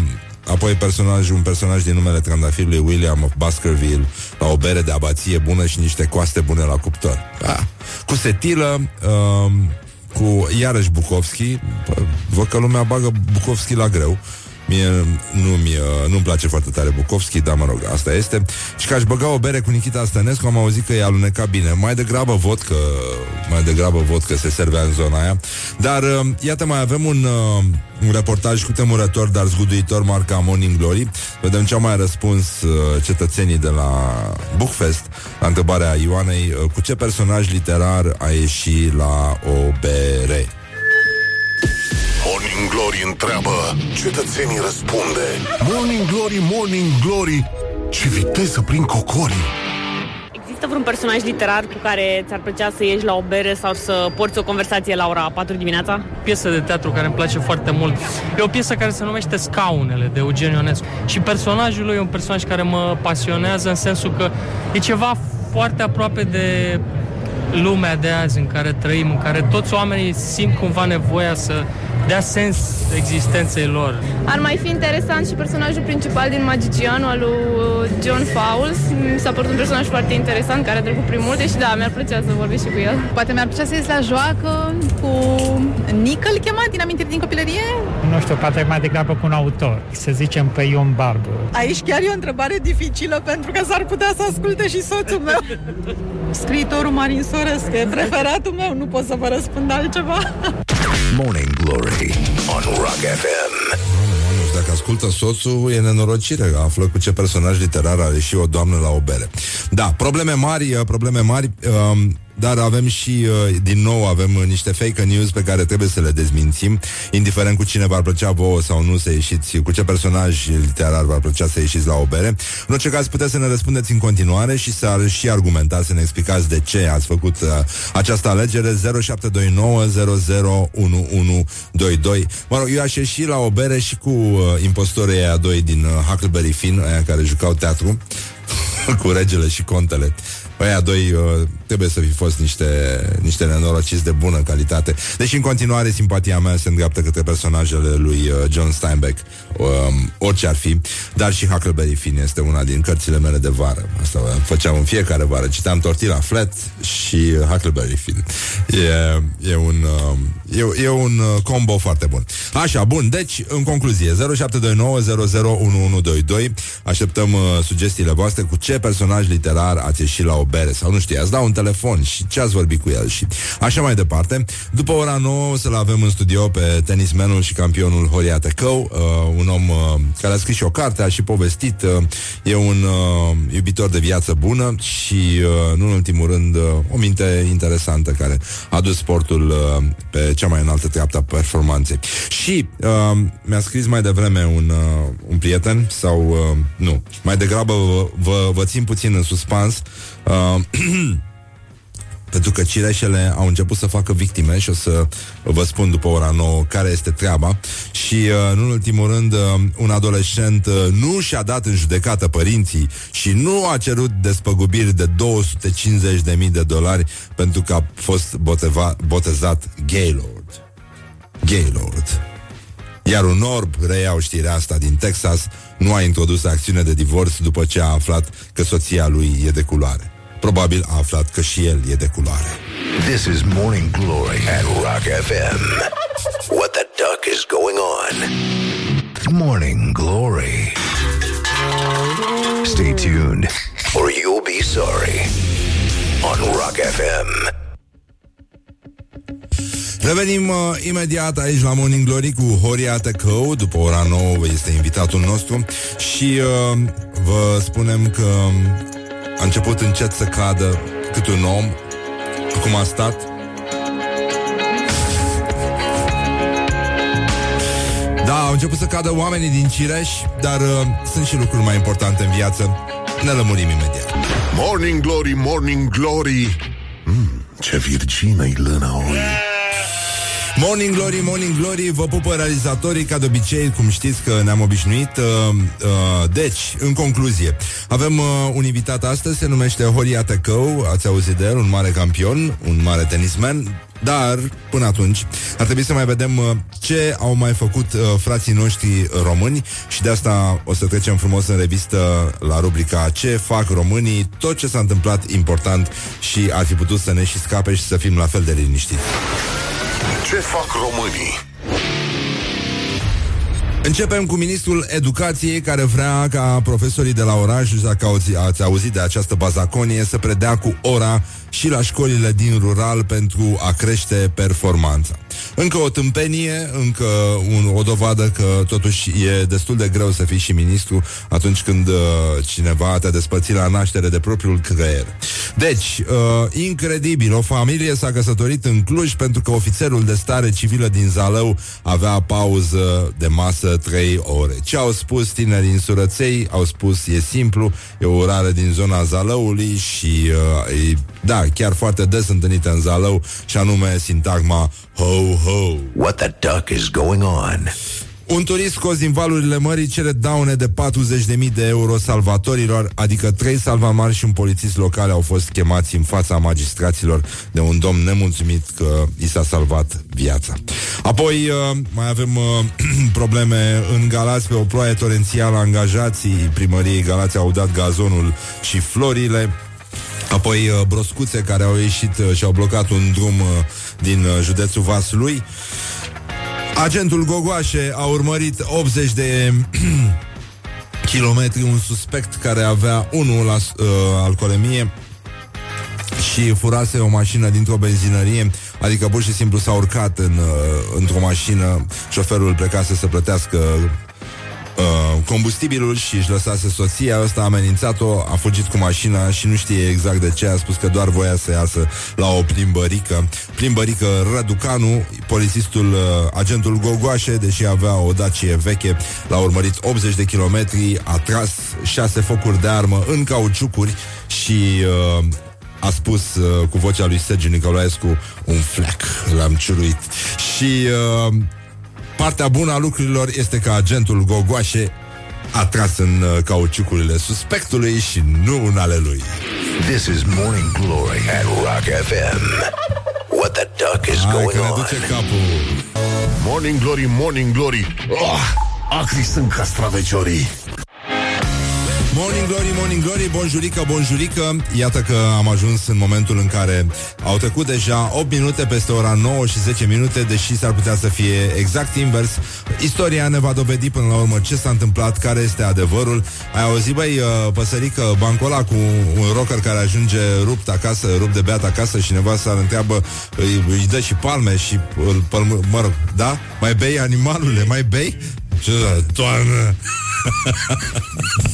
Speaker 2: apoi personaj, un personaj din numele trandafirului William of Baskerville, la o bere de abație bună și niște coaste bune la cuptor. Ah. Cu setilă, uh, cu iarăși Bukowski, văd că lumea bagă Bukowski la greu. Mie nu-mi, nu-mi place foarte tare Bukovski, dar mă rog, asta este. Și că aș băga o bere cu Nikita Stănescu, am auzit că e alunecat bine. Mai degrabă văd că, mai degrabă văd că se servea în zona aia. Dar, uh, iată, mai avem un, uh, un reportaj cu temurător, dar zguduitor, marca Morning Glory. Vedem ce au mai răspuns uh, cetățenii de la Bookfest la întrebarea Ioanei cu ce personaj literar a ieșit la o bere.
Speaker 1: Morning Glory întreabă, cetățenii răspunde. Morning Glory, Morning Glory, ce viteză prin cocorii.
Speaker 5: Există vreun personaj literar cu care ți-ar plăcea să ieși la o bere sau să porți o conversație la ora 4 dimineața?
Speaker 10: piesă de teatru care îmi place foarte mult. E o piesă care se numește Scaunele, de Eugen Ionescu. Și personajul lui e un personaj care mă pasionează în sensul că e ceva foarte aproape de lumea de azi în care trăim, în care toți oamenii simt cumva nevoia să dea sens existenței lor.
Speaker 11: Ar mai fi interesant și personajul principal din Magicianul al lui uh, John Fowles. Mi s-a părut un personaj foarte interesant care a trecut prin multe și da, mi-ar plăcea să vorbesc și cu el.
Speaker 12: Poate mi-ar plăcea să ies la joacă cu Nică, îl chema din amintiri din copilărie?
Speaker 13: Nu știu, poate mai degrabă cu un autor, să zicem pe Ion Barbu.
Speaker 14: Aici chiar e o întrebare dificilă pentru că s-ar putea să asculte și soțul meu. Scriitorul Marin Sorescu e preferatul meu, nu pot să vă răspund altceva.
Speaker 3: Morning Glory on Rock FM.
Speaker 2: Nu știu, dacă ascultă soțul, e nenorocire. Află cu ce personaj literar are și o doamnă la o bere. Da, probleme mari, uh, probleme mari. Um, dar avem și, uh, din nou, avem uh, niște fake news pe care trebuie să le dezmințim, indiferent cu cine v-ar plăcea vouă sau nu să ieșiți, cu ce personaj literar v-ar plăcea să ieșiți la o bere. În orice caz, puteți să ne răspundeți în continuare și să și argumentați, să ne explicați de ce ați făcut uh, această alegere 0729 001122. Mă rog, eu aș ieși la o bere și cu uh, impostorii aia doi din uh, Huckleberry Finn, aia care jucau teatru, cu regele și contele. Aia doi uh, trebuie să fi fost niște, niște nenorociți de bună calitate. Deși în continuare simpatia mea se îndreaptă către personajele lui uh, John Steinbeck, um, orice ar fi, dar și Huckleberry Finn este una din cărțile mele de vară. Asta făceam în fiecare vară. Citeam Tortilla Flat și Huckleberry Finn. E, e un, uh, e, e un uh, combo foarte bun. Așa, bun, deci, în concluzie, 0729 Așteptăm uh, sugestiile voastre cu ce personaj literar ați ieșit la o bere sau nu știu, ați dau un telefon și ce ați vorbit cu el și așa mai departe. După ora 9 o să-l avem în studio pe tenismenul și campionul Horia Tecău, uh, un om uh, care a scris și o carte, a și povestit, uh, e un uh, iubitor de viață bună și, uh, nu în ultimul rând, uh, o minte interesantă care a dus sportul uh, pe cea mai înaltă treaptă a performanței. Și uh, mi-a scris mai devreme un, uh, un prieten sau, uh, nu, mai degrabă vă, vă, vă țin puțin în suspans Uh, pentru că cireșele au început să facă victime și o să vă spun după ora 9 care este treaba. Și, uh, în ultimul rând, uh, un adolescent uh, nu și-a dat în judecată părinții și nu a cerut despăgubiri de 250.000 de dolari pentru că a fost boteva, botezat Gaylord. Gaylord. Iar un orb, reiau știrea asta din Texas, nu a introdus acțiune de divorț după ce a aflat că soția lui e de culoare. Probabil a aflat că și el e de culoare.
Speaker 3: This is Morning Glory at Rock FM. What the duck is going on? Morning Glory. Stay tuned or you'll be sorry on Rock FM.
Speaker 2: Revenim uh, imediat aici la Morning Glory cu Horia Tecău După ora 9 este invitatul nostru Și uh, vă spunem că a început încet să cadă cât un om. Acum a stat. Da, au început să cadă oamenii din Cireș Dar uh, sunt și lucruri mai importante în viață. Ne lămurim imediat.
Speaker 1: Morning Glory, Morning Glory. Mm, Ce virgină-i lâna oi
Speaker 2: Morning Glory, Morning Glory Vă pupă realizatorii ca de obicei Cum știți că ne-am obișnuit uh, uh, Deci, în concluzie Avem uh, un invitat astăzi Se numește Horia Tecău Ați auzit de el, un mare campion Un mare tenisman dar, până atunci, ar trebui să mai vedem uh, ce au mai făcut uh, frații noștri români și de asta o să trecem frumos în revistă la rubrica Ce fac românii, tot ce s-a întâmplat important și ar fi putut să ne și scape și să fim la fel de liniștiți.
Speaker 1: Ce fac românii?
Speaker 2: Începem cu ministrul educației care vrea ca profesorii de la oraș, dacă ați, ați auzit de această bazaconie, să predea cu ora și la școlile din rural pentru a crește performanța. Încă o tâmpenie, încă un, o dovadă că totuși e destul de greu să fii și ministru atunci când uh, cineva te despăți la naștere de propriul creier. Deci, uh, incredibil, o familie s-a căsătorit în Cluj pentru că ofițerul de stare civilă din Zalău avea pauză de masă 3 ore. Ce au spus tinerii în surăței? Au spus, e simplu, e o urare din zona Zalăului și, uh, e, da, chiar foarte des întâlnită în Zalău și anume sintagma ho, ho.
Speaker 3: What the duck is going on?
Speaker 2: Un turist scos din valurile mării cere daune de 40.000 de euro salvatorilor, adică trei salvamari și un polițist local au fost chemați în fața magistraților de un domn nemulțumit că i s-a salvat viața. Apoi uh, mai avem uh, probleme în Galați pe o ploaie torențială. Angajații primăriei Galați au dat gazonul și florile. Apoi uh, broscuțe care au ieșit uh, și au blocat un drum uh, din uh, județul Vaslui. Agentul Gogoașe a urmărit 80 de kilometri un suspect care avea 1 la uh, alcoolemie și furase o mașină dintr-o benzinărie, adică pur și simplu s-a urcat în, uh, într-o mașină, șoferul plecase să plătească uh, combustibilul și își lăsase soția, ăsta a amenințat-o, a fugit cu mașina și nu știe exact de ce, a spus că doar voia să iasă la o plimbărică. Plimbărică Răducanu, polițistul, uh, agentul Gogoașe, deși avea o Dacie veche, l-a urmărit 80 de kilometri, a tras șase focuri de armă în cauciucuri și uh, a spus uh, cu vocea lui Sergiu Nicolaescu un flec, l-am ciuruit. Și uh, partea bună a lucrurilor este că agentul Gogoașe a tras în uh, cauciucurile suspectului și nu în ale lui.
Speaker 3: This is Morning Glory at Rock FM. What the duck is
Speaker 2: Hai
Speaker 3: going
Speaker 2: că ne
Speaker 3: on?
Speaker 2: duce capul.
Speaker 1: Morning Glory, Morning Glory oh, Acri sunt castraveciorii
Speaker 2: Morning Glory, Morning Glory, bonjurică, bonjurică Iată că am ajuns în momentul în care Au trecut deja 8 minute peste ora 9 și 10 minute Deși s-ar putea să fie exact invers Istoria ne va dovedi până la urmă ce s-a întâmplat Care este adevărul Ai auzit, băi, uh, păsărică, bancul ăla Cu un rocker care ajunge rupt acasă Rupt de beat acasă și nevasta îl întreabă Îi, îi dă și palme și îl, pălmă, Mă rog, da? Mai bei animalule, mai bei? Ce toamnă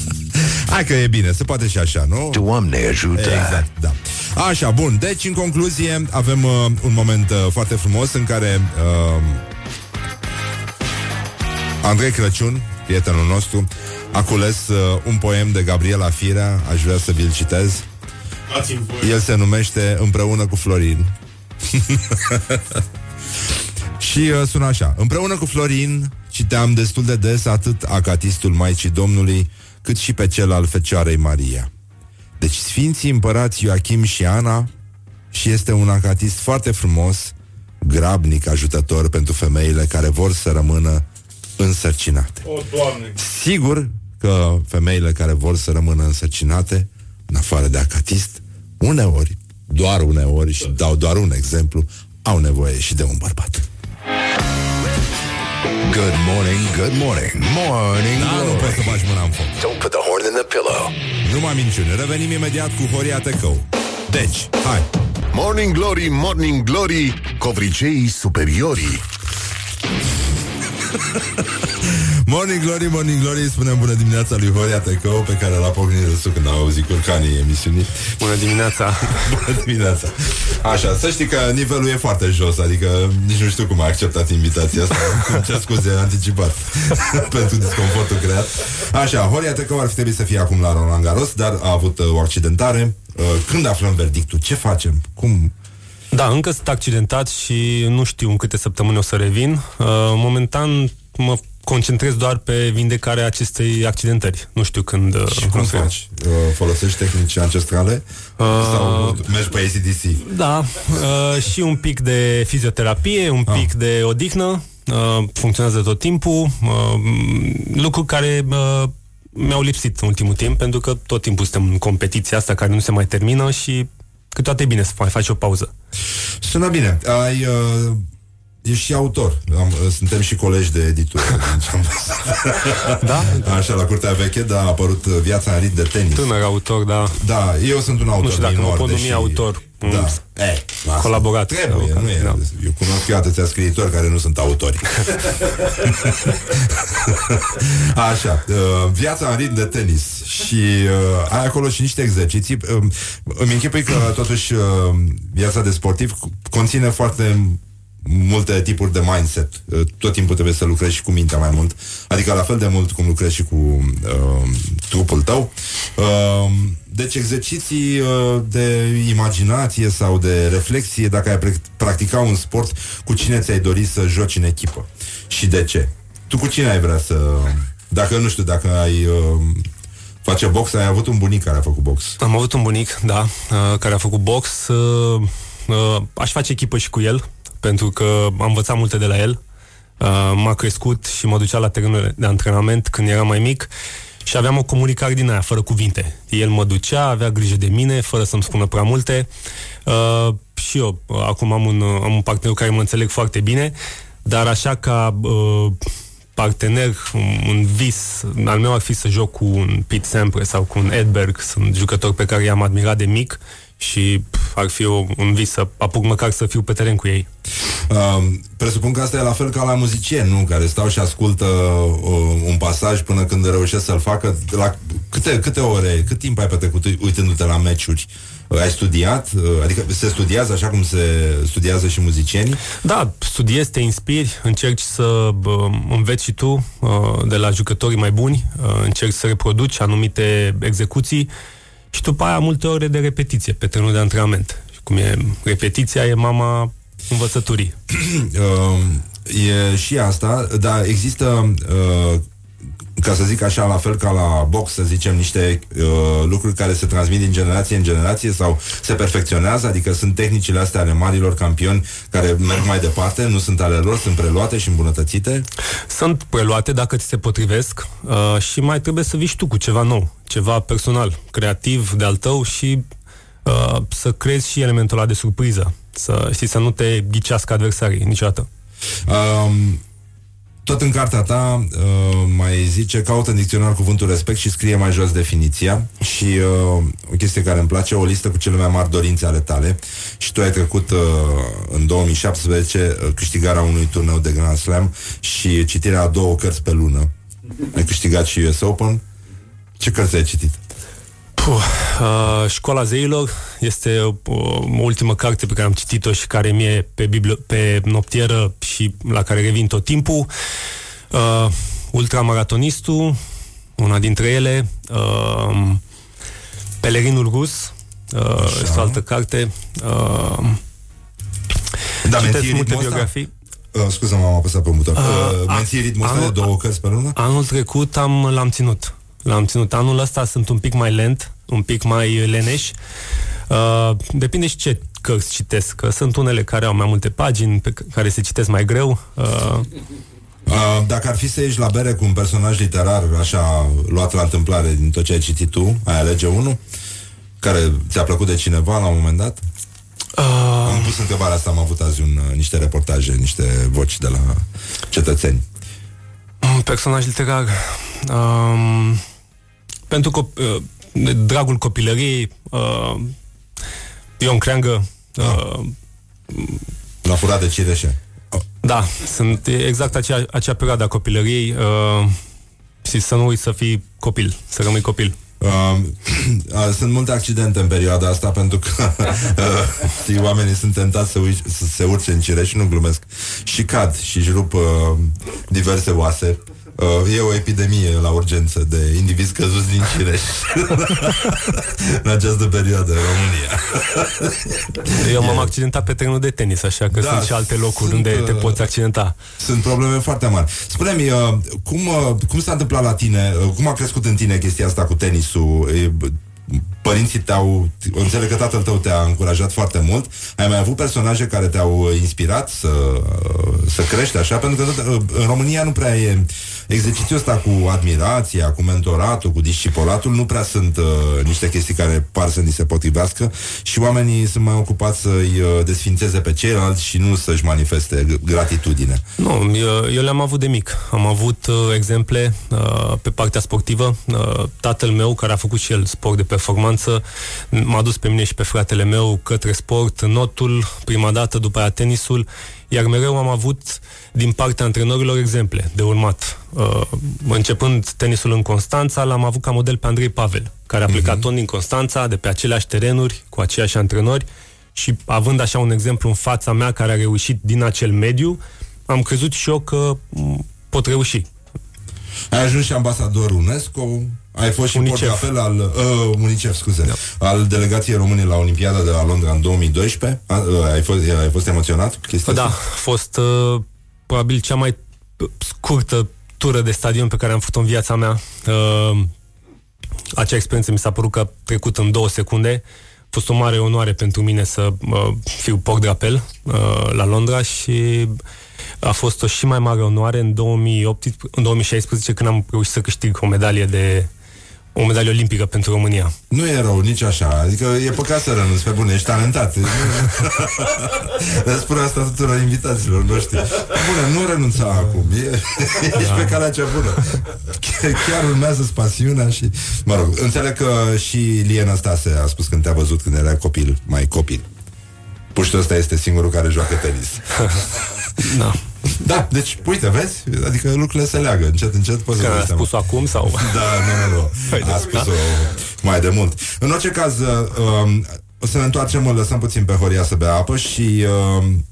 Speaker 2: Hai că e bine, se poate și așa, nu?
Speaker 3: Doamne ajută!
Speaker 2: Exact, da. Așa, bun. Deci, în concluzie, avem uh, un moment uh, foarte frumos în care uh, Andrei Crăciun, prietenul nostru, a cules uh, un poem de Gabriela Firea, aș vrea să vi-l citez. El se numește Împreună cu Florin. Și uh, sună așa Împreună cu Florin citeam destul de des Atât acatistul Maicii Domnului Cât și pe cel al Fecioarei Maria. Deci Sfinții Împărați Ioachim și Ana Și este un acatist foarte frumos Grabnic ajutător pentru femeile Care vor să rămână însărcinate.
Speaker 15: O, Doamne!
Speaker 2: Sigur că femeile care vor să rămână însărcinate În afară de acatist Uneori, doar uneori Și dau doar un exemplu Au nevoie și de un bărbat
Speaker 3: Good morning, good morning, morning
Speaker 2: Da, nu poți să
Speaker 3: glory.
Speaker 2: bagi mâna în foc.
Speaker 3: Don't put the horn in the pillow.
Speaker 2: Numai minciune, revenim imediat cu Horia Tecău. Deci, hai.
Speaker 1: Morning Glory, Morning Glory Covriceii superiorii
Speaker 2: Morning Glory, Morning Glory Spunem bună dimineața lui Horia Tecău Pe care l-a pocnit râsul când a auzit curcanii emisiunii
Speaker 15: Bună dimineața!
Speaker 2: Bună dimineața Așa, să știi că nivelul e foarte jos Adică nici nu știu cum a acceptat invitația asta Îmi cer scuze anticipat Pentru disconfortul creat Așa, Horia Tecău ar fi trebuit să fie acum la Roland Garros Dar a avut uh, o accidentare uh, Când aflăm verdictul? Ce facem? Cum?
Speaker 15: Da, încă sunt accidentat și nu știu în câte săptămâni o să revin. Uh, momentan mă concentrez doar pe vindecarea acestei accidentări. Nu știu când... uh,
Speaker 2: Și cum
Speaker 15: să-
Speaker 2: faci? Uh, folosești tehnici ancestrale?
Speaker 15: Uh,
Speaker 2: Sau mergi pe ACDC?
Speaker 15: Da, uh, și un pic de fizioterapie, un pic de odihnă, uh, funcționează tot timpul, uh, lucruri care uh, mi-au lipsit în ultimul timp, pentru că tot timpul suntem în competiția asta care nu se mai termină și câteodată e bine să mai faci o pauză.
Speaker 2: Sună bine. Ai, uh, ești și autor. Am, uh, suntem și colegi de editură. deci am văzut.
Speaker 15: da?
Speaker 2: Așa, la curtea veche, da, a apărut uh, Viața în rit de tenis.
Speaker 15: Tânăr autor, da.
Speaker 2: Da, eu sunt un autor
Speaker 15: Nu știu dacă mă
Speaker 2: minor,
Speaker 15: pot numi
Speaker 2: deși-
Speaker 15: autor.
Speaker 2: Da.
Speaker 15: Mm.
Speaker 2: Eh, lasă.
Speaker 15: Colaborat.
Speaker 2: Trebuie,
Speaker 15: Da,
Speaker 2: nu e.
Speaker 15: da.
Speaker 2: Eu cunosc eu atâția scriitori care nu sunt autori. Așa, uh, viața în ritm de tenis și uh, ai acolo și niște exerciții. Uh, îmi închipui că totuși uh, viața de sportiv conține foarte multe tipuri de mindset. Uh, Tot timpul trebuie să lucrezi și cu mintea mai mult. Adică la fel de mult cum lucrezi și cu uh, trupul tău. Uh, deci exerciții uh, de imaginație sau de reflexie, dacă ai pre- practica un sport, cu cine ți-ai dori să joci în echipă și de ce? Tu cu cine ai vrea să... Dacă, nu știu, dacă ai... Uh, face box, ai avut un bunic care a făcut box.
Speaker 15: Am avut un bunic, da, uh, care a făcut box. Uh, uh, aș face echipă și cu el, pentru că am învățat multe de la el. Uh, m-a crescut și mă ducea la terenul de antrenament când eram mai mic și aveam o comunicare din aia, fără cuvinte. El mă ducea, avea grijă de mine, fără să-mi spună prea multe. Uh, și eu, uh, acum am un, uh, am un partener cu care mă înțeleg foarte bine, dar așa ca uh, partener, un, un vis al meu ar fi să joc cu un Pete Sampras sau cu un Edberg, sunt jucători pe care i-am admirat de mic și pf, ar fi o, un vis să apuc măcar să fiu pe teren cu ei.
Speaker 2: Uh, presupun că asta e la fel ca la muzicieni, nu? Care stau și ascultă uh, un pasaj până când reușesc să-l facă. La câte, câte ore, cât timp ai petrecut uitându-te la meciuri? Uh, ai studiat? Uh, adică se studiază așa cum se studiază și muzicienii?
Speaker 15: Da, studiezi, te inspiri, încerci să bă, înveți și tu uh, de la jucătorii mai buni, uh, încerci să reproduci anumite execuții și după aia multe ore de repetiție pe terenul de antrenament. Și cum e repetiția, e mama învățăturii.
Speaker 2: uh, e și asta, dar există, uh, ca să zic așa, la fel ca la box, să zicem, niște uh, lucruri care se transmit din generație în generație sau se perfecționează, adică sunt tehnicile astea ale marilor campioni care merg mai departe, nu sunt ale lor, sunt preluate și îmbunătățite.
Speaker 15: Sunt preluate dacă ți se potrivesc uh, și mai trebuie să vii și tu cu ceva nou, ceva personal, creativ de al tău și uh, să crezi și elementul ăla de surpriză. Să, știi, să nu te ghicească adversarii niciodată.
Speaker 2: Um, tot în cartea ta uh, mai zice caută în dicționar cuvântul respect și scrie mai jos definiția și uh, o chestie care îmi place, o listă cu cele mai mari dorințe ale tale și tu ai trecut uh, în 2017 uh, câștigarea unui turneu de Grand Slam și citirea a două cărți pe lună. Ai câștigat și US Open. Ce cărți ai citit?
Speaker 15: Puh, uh, Școala zeilor este o, o ultimă carte pe care am citit-o și care mi-e pe, bibli- pe noptieră și la care revin tot timpul. Uh, Ultramaratonistul, una dintre ele. Uh, Pelerinul rus, uh, este o altă carte. Uh,
Speaker 2: Da,
Speaker 15: citesc
Speaker 2: menții
Speaker 15: multe
Speaker 2: ritmul ăsta?
Speaker 15: biografii.
Speaker 2: Uh, scuză, m-am apăsat pe buton. Uh,
Speaker 15: Uh,
Speaker 2: menții ritmul ăsta de
Speaker 15: anul-
Speaker 2: două cărți pe lună?
Speaker 15: Anul trecut am, l-am ținut. L-am ținut. Anul ăsta sunt un pic mai lent, un pic mai leneș. Uh, depinde și ce cărți citesc. Că sunt unele care au mai multe pagini, pe c- care se citesc mai greu. Uh,
Speaker 2: Uh, dacă ar fi să ieși la bere cu un personaj literar așa luat la întâmplare din tot ce ai citit tu, ai alege unul care ți-a plăcut de cineva la un moment dat?
Speaker 15: Uh,
Speaker 2: am pus întrebarea asta, am avut azi un, uh, niște reportaje, niște voci de la cetățeni.
Speaker 15: un personaj literar. Um, pentru cop- uh, de dragul copilăriei, uh, Ion Creangă, uh,
Speaker 2: La furat de cireșe.
Speaker 15: Da, sunt e exact acea, acea perioadă a copilăriei uh, și să nu uiți să fii copil, să rămâi copil.
Speaker 2: Uh, uh, sunt multe accidente în perioada asta pentru că uh, știi, oamenii sunt tentați să, ui- să se urce în cireș și nu glumesc și cad și își rup uh, diverse oase Uh, e o epidemie la urgență de indivizi căzuți din cireș în această perioadă în România.
Speaker 15: Eu m-am accidentat pe terenul de tenis, așa că
Speaker 2: Da,
Speaker 15: sunt și alte locuri
Speaker 2: sunt,
Speaker 15: unde te
Speaker 2: uh,
Speaker 15: poți accidenta.
Speaker 2: Sunt probleme foarte mari. Spune-mi, uh, cum, uh, cum s-a întâmplat la tine, uh, cum a crescut în tine chestia asta cu tenisul? E, b- Părinții te-au, înțeleg că tatăl tău te-a încurajat foarte mult. Ai mai avut personaje care te-au uh, inspirat să, uh, să crești așa? Pentru că uh, în România nu prea e exercițiul ăsta cu admirația, cu mentoratul, cu discipolatul, nu prea sunt uh, niște chestii care par să ni se potrivească și oamenii sunt mai ocupați să-i uh, desfințeze pe ceilalți și nu să-și manifeste g- gratitudine.
Speaker 15: Nu, eu, eu le-am avut de mic. Am avut uh, exemple uh, pe partea sportivă. Uh, tatăl meu, care a făcut și el sport de performanță, m-a dus pe mine și pe fratele meu către sport, notul, prima dată, după aia tenisul, iar mereu am avut din partea antrenorilor exemple de urmat. Uh, începând tenisul în Constanța, l-am avut ca model pe Andrei Pavel, care a plecat tot din Constanța, de pe aceleași terenuri, cu aceiași antrenori. Și având așa un exemplu în fața mea care a reușit din acel mediu, am crezut și eu că m, pot reuși.
Speaker 2: Ai ajuns și ambasador UNESCO, ai fost și
Speaker 15: Unicef.
Speaker 2: portafel al uh, UNICEF, scuze, da. al delegației române la Olimpiada de la Londra în 2012. A, uh, ai, fost, ai fost emoționat cu chestia
Speaker 15: Da, a
Speaker 2: asta?
Speaker 15: fost uh, probabil cea mai uh, scurtă tură de stadion pe care am făcut-o în viața mea. Uh, acea experiență mi s-a părut că a trecut în două secunde. A fost o mare onoare pentru mine să uh, fiu port de apel uh, la Londra și a fost o și mai mare onoare în, 2018, în 2016 când am reușit să câștig o medalie de o medalie olimpică pentru România.
Speaker 2: Nu e rău nici așa, adică e păcat să renunți pe bune, ești talentat. Îți spun asta tuturor invitaților noștri. Bune, nu renunța acum, e, ești pe calea cea bună. Chiar, chiar urmează pasiunea și... Mă rog, înțeleg că și Liena Stase a spus când te-a văzut când era copil, mai copil. Puștul ăsta este singurul care joacă tenis.
Speaker 15: da.
Speaker 2: Da, deci, uite, vezi? Adică lucrurile se leagă, încet, încet poți
Speaker 15: Că
Speaker 2: să
Speaker 15: a
Speaker 2: dai seama.
Speaker 15: spus acum sau...
Speaker 2: Da, nu, nu, nu. A spus-o mai de mult. În orice caz, um, o să ne întoarcem, lăsăm puțin pe Horia să bea apă și um,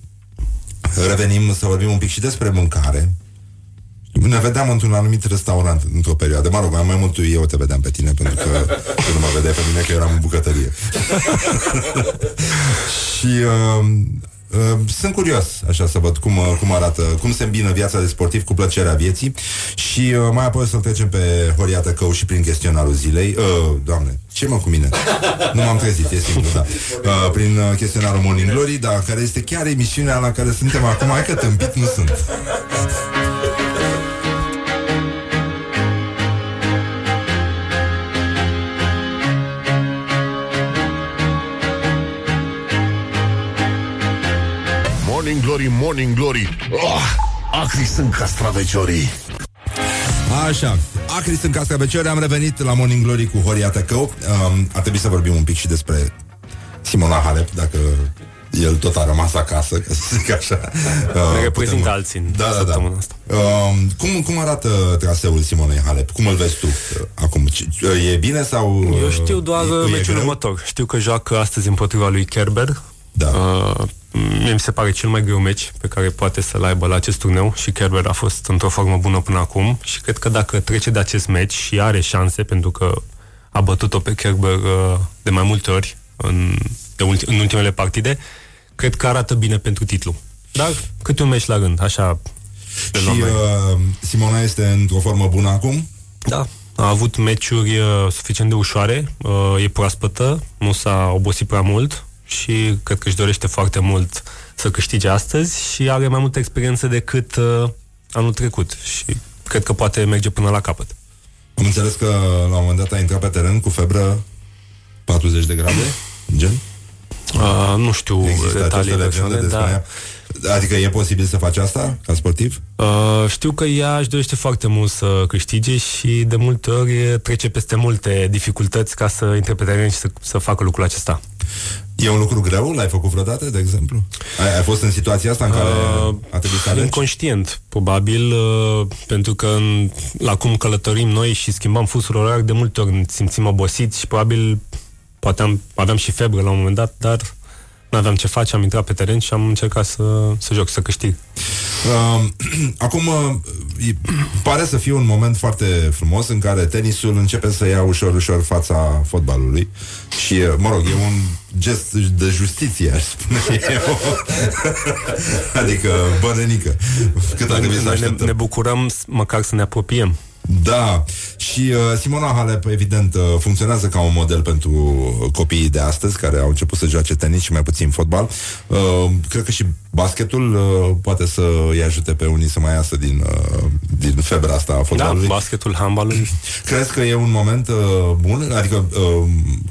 Speaker 2: revenim să vorbim un pic și despre mâncare. Ne vedeam într-un anumit restaurant într-o perioadă. Mă rog, mai, mai mult eu te vedeam pe tine, pentru că tu nu mă vedeai pe mine, că eram în bucătărie. și uh, uh, sunt curios, așa, să văd cum, uh, cum arată, cum se îmbină viața de sportiv cu plăcerea vieții și uh, mai apoi să-l trecem pe Horia Tăcău și prin chestionarul zilei. Uh, doamne, ce mă cu mine? Nu m-am trezit, e simplu, da. Uh, prin uh, chestionarul Morning Glory, da, care este chiar emisiunea la care suntem acum, hai că tâmpit nu sunt.
Speaker 1: Morning Glory, Morning Glory oh, Acri sunt castraveciorii
Speaker 2: Așa, acri sunt cascaveciori, am revenit la Morning Glory cu Horia Tăcău. Um, ar trebui să vorbim un pic și despre Simona Halep, dacă el tot a rămas acasă, ca să zic așa.
Speaker 15: Ne reprezintă alții în
Speaker 2: da, da, da.
Speaker 15: săptămâna asta.
Speaker 2: Um, cum, cum arată traseul Simonei Halep? Cum îl vezi tu uh, acum? C- E bine sau... uh,
Speaker 15: Eu știu doar
Speaker 2: e, e
Speaker 15: meciul
Speaker 2: greu?
Speaker 15: următor. Știu că joacă astăzi împotriva lui Kerber.
Speaker 2: Da.
Speaker 15: Uh, mie mi se pare cel mai greu meci pe care poate să-l aibă la acest turneu și Kerber a fost într-o formă bună până acum și cred că dacă trece de acest meci și are șanse, pentru că a bătut-o pe Kerber uh, de mai multe ori în, de ulti- în ultimele partide, cred că arată bine pentru titlu. Dar câte un meci la rând, așa de
Speaker 2: Și
Speaker 15: luăm noi.
Speaker 2: uh, Simona este într-o formă bună acum?
Speaker 15: Da, a avut meciuri uh, suficient de ușoare, uh, e proaspătă, nu s-a obosit prea mult și cred că își dorește foarte mult să câștige astăzi și are mai multă experiență decât uh, anul trecut și cred că poate merge până la capăt.
Speaker 2: Am înțeles că la un moment dat a intrat pe teren cu febră 40 de grade, gen?
Speaker 15: Uh, nu știu
Speaker 2: Există
Speaker 15: detalii
Speaker 2: această legendă
Speaker 15: personale,
Speaker 2: despre
Speaker 15: dar
Speaker 2: ea? Adică e posibil să faci asta ca sportiv?
Speaker 15: Uh, știu că ea își dorește foarte mult să câștige și de multe ori trece peste multe dificultăți ca să intre pe teren și să, să facă lucrul acesta.
Speaker 2: E un lucru greu? L-ai făcut vreodată, de exemplu? Ai, ai fost în situația asta în care
Speaker 15: Uh,
Speaker 2: a trebuit să alegi?
Speaker 15: Inconștient, probabil, uh, pentru că în, la cum călătorim noi și schimbam fusul orar, de multe ori ne simțim obosiți și probabil poate am, aveam și febră la un moment dat, dar nu aveam ce face, am intrat pe teren și am încercat să, să joc, să câștig.
Speaker 2: Uh, acum, uh, e- pare să fie un moment foarte frumos în care tenisul începe să ia ușor, ușor fața fotbalului și, uh, mă rog, e un gest de justiție, aș spune eu. adică, bănenică. Cât ar trebui să
Speaker 15: Noi ne,
Speaker 2: așteptăm?
Speaker 15: ne bucurăm s- măcar să ne apropiem.
Speaker 2: Da, și uh, Simona Halep, evident, uh, funcționează ca un model pentru copiii de astăzi care au început să joace tenis și mai puțin fotbal. Uh, cred că și basketul uh, poate să îi ajute pe unii să mai iasă din, uh, din febra asta a
Speaker 15: Da,
Speaker 2: fotbalului.
Speaker 15: basketul, handbalul.
Speaker 2: Crezi că e un moment uh, bun? Adică uh,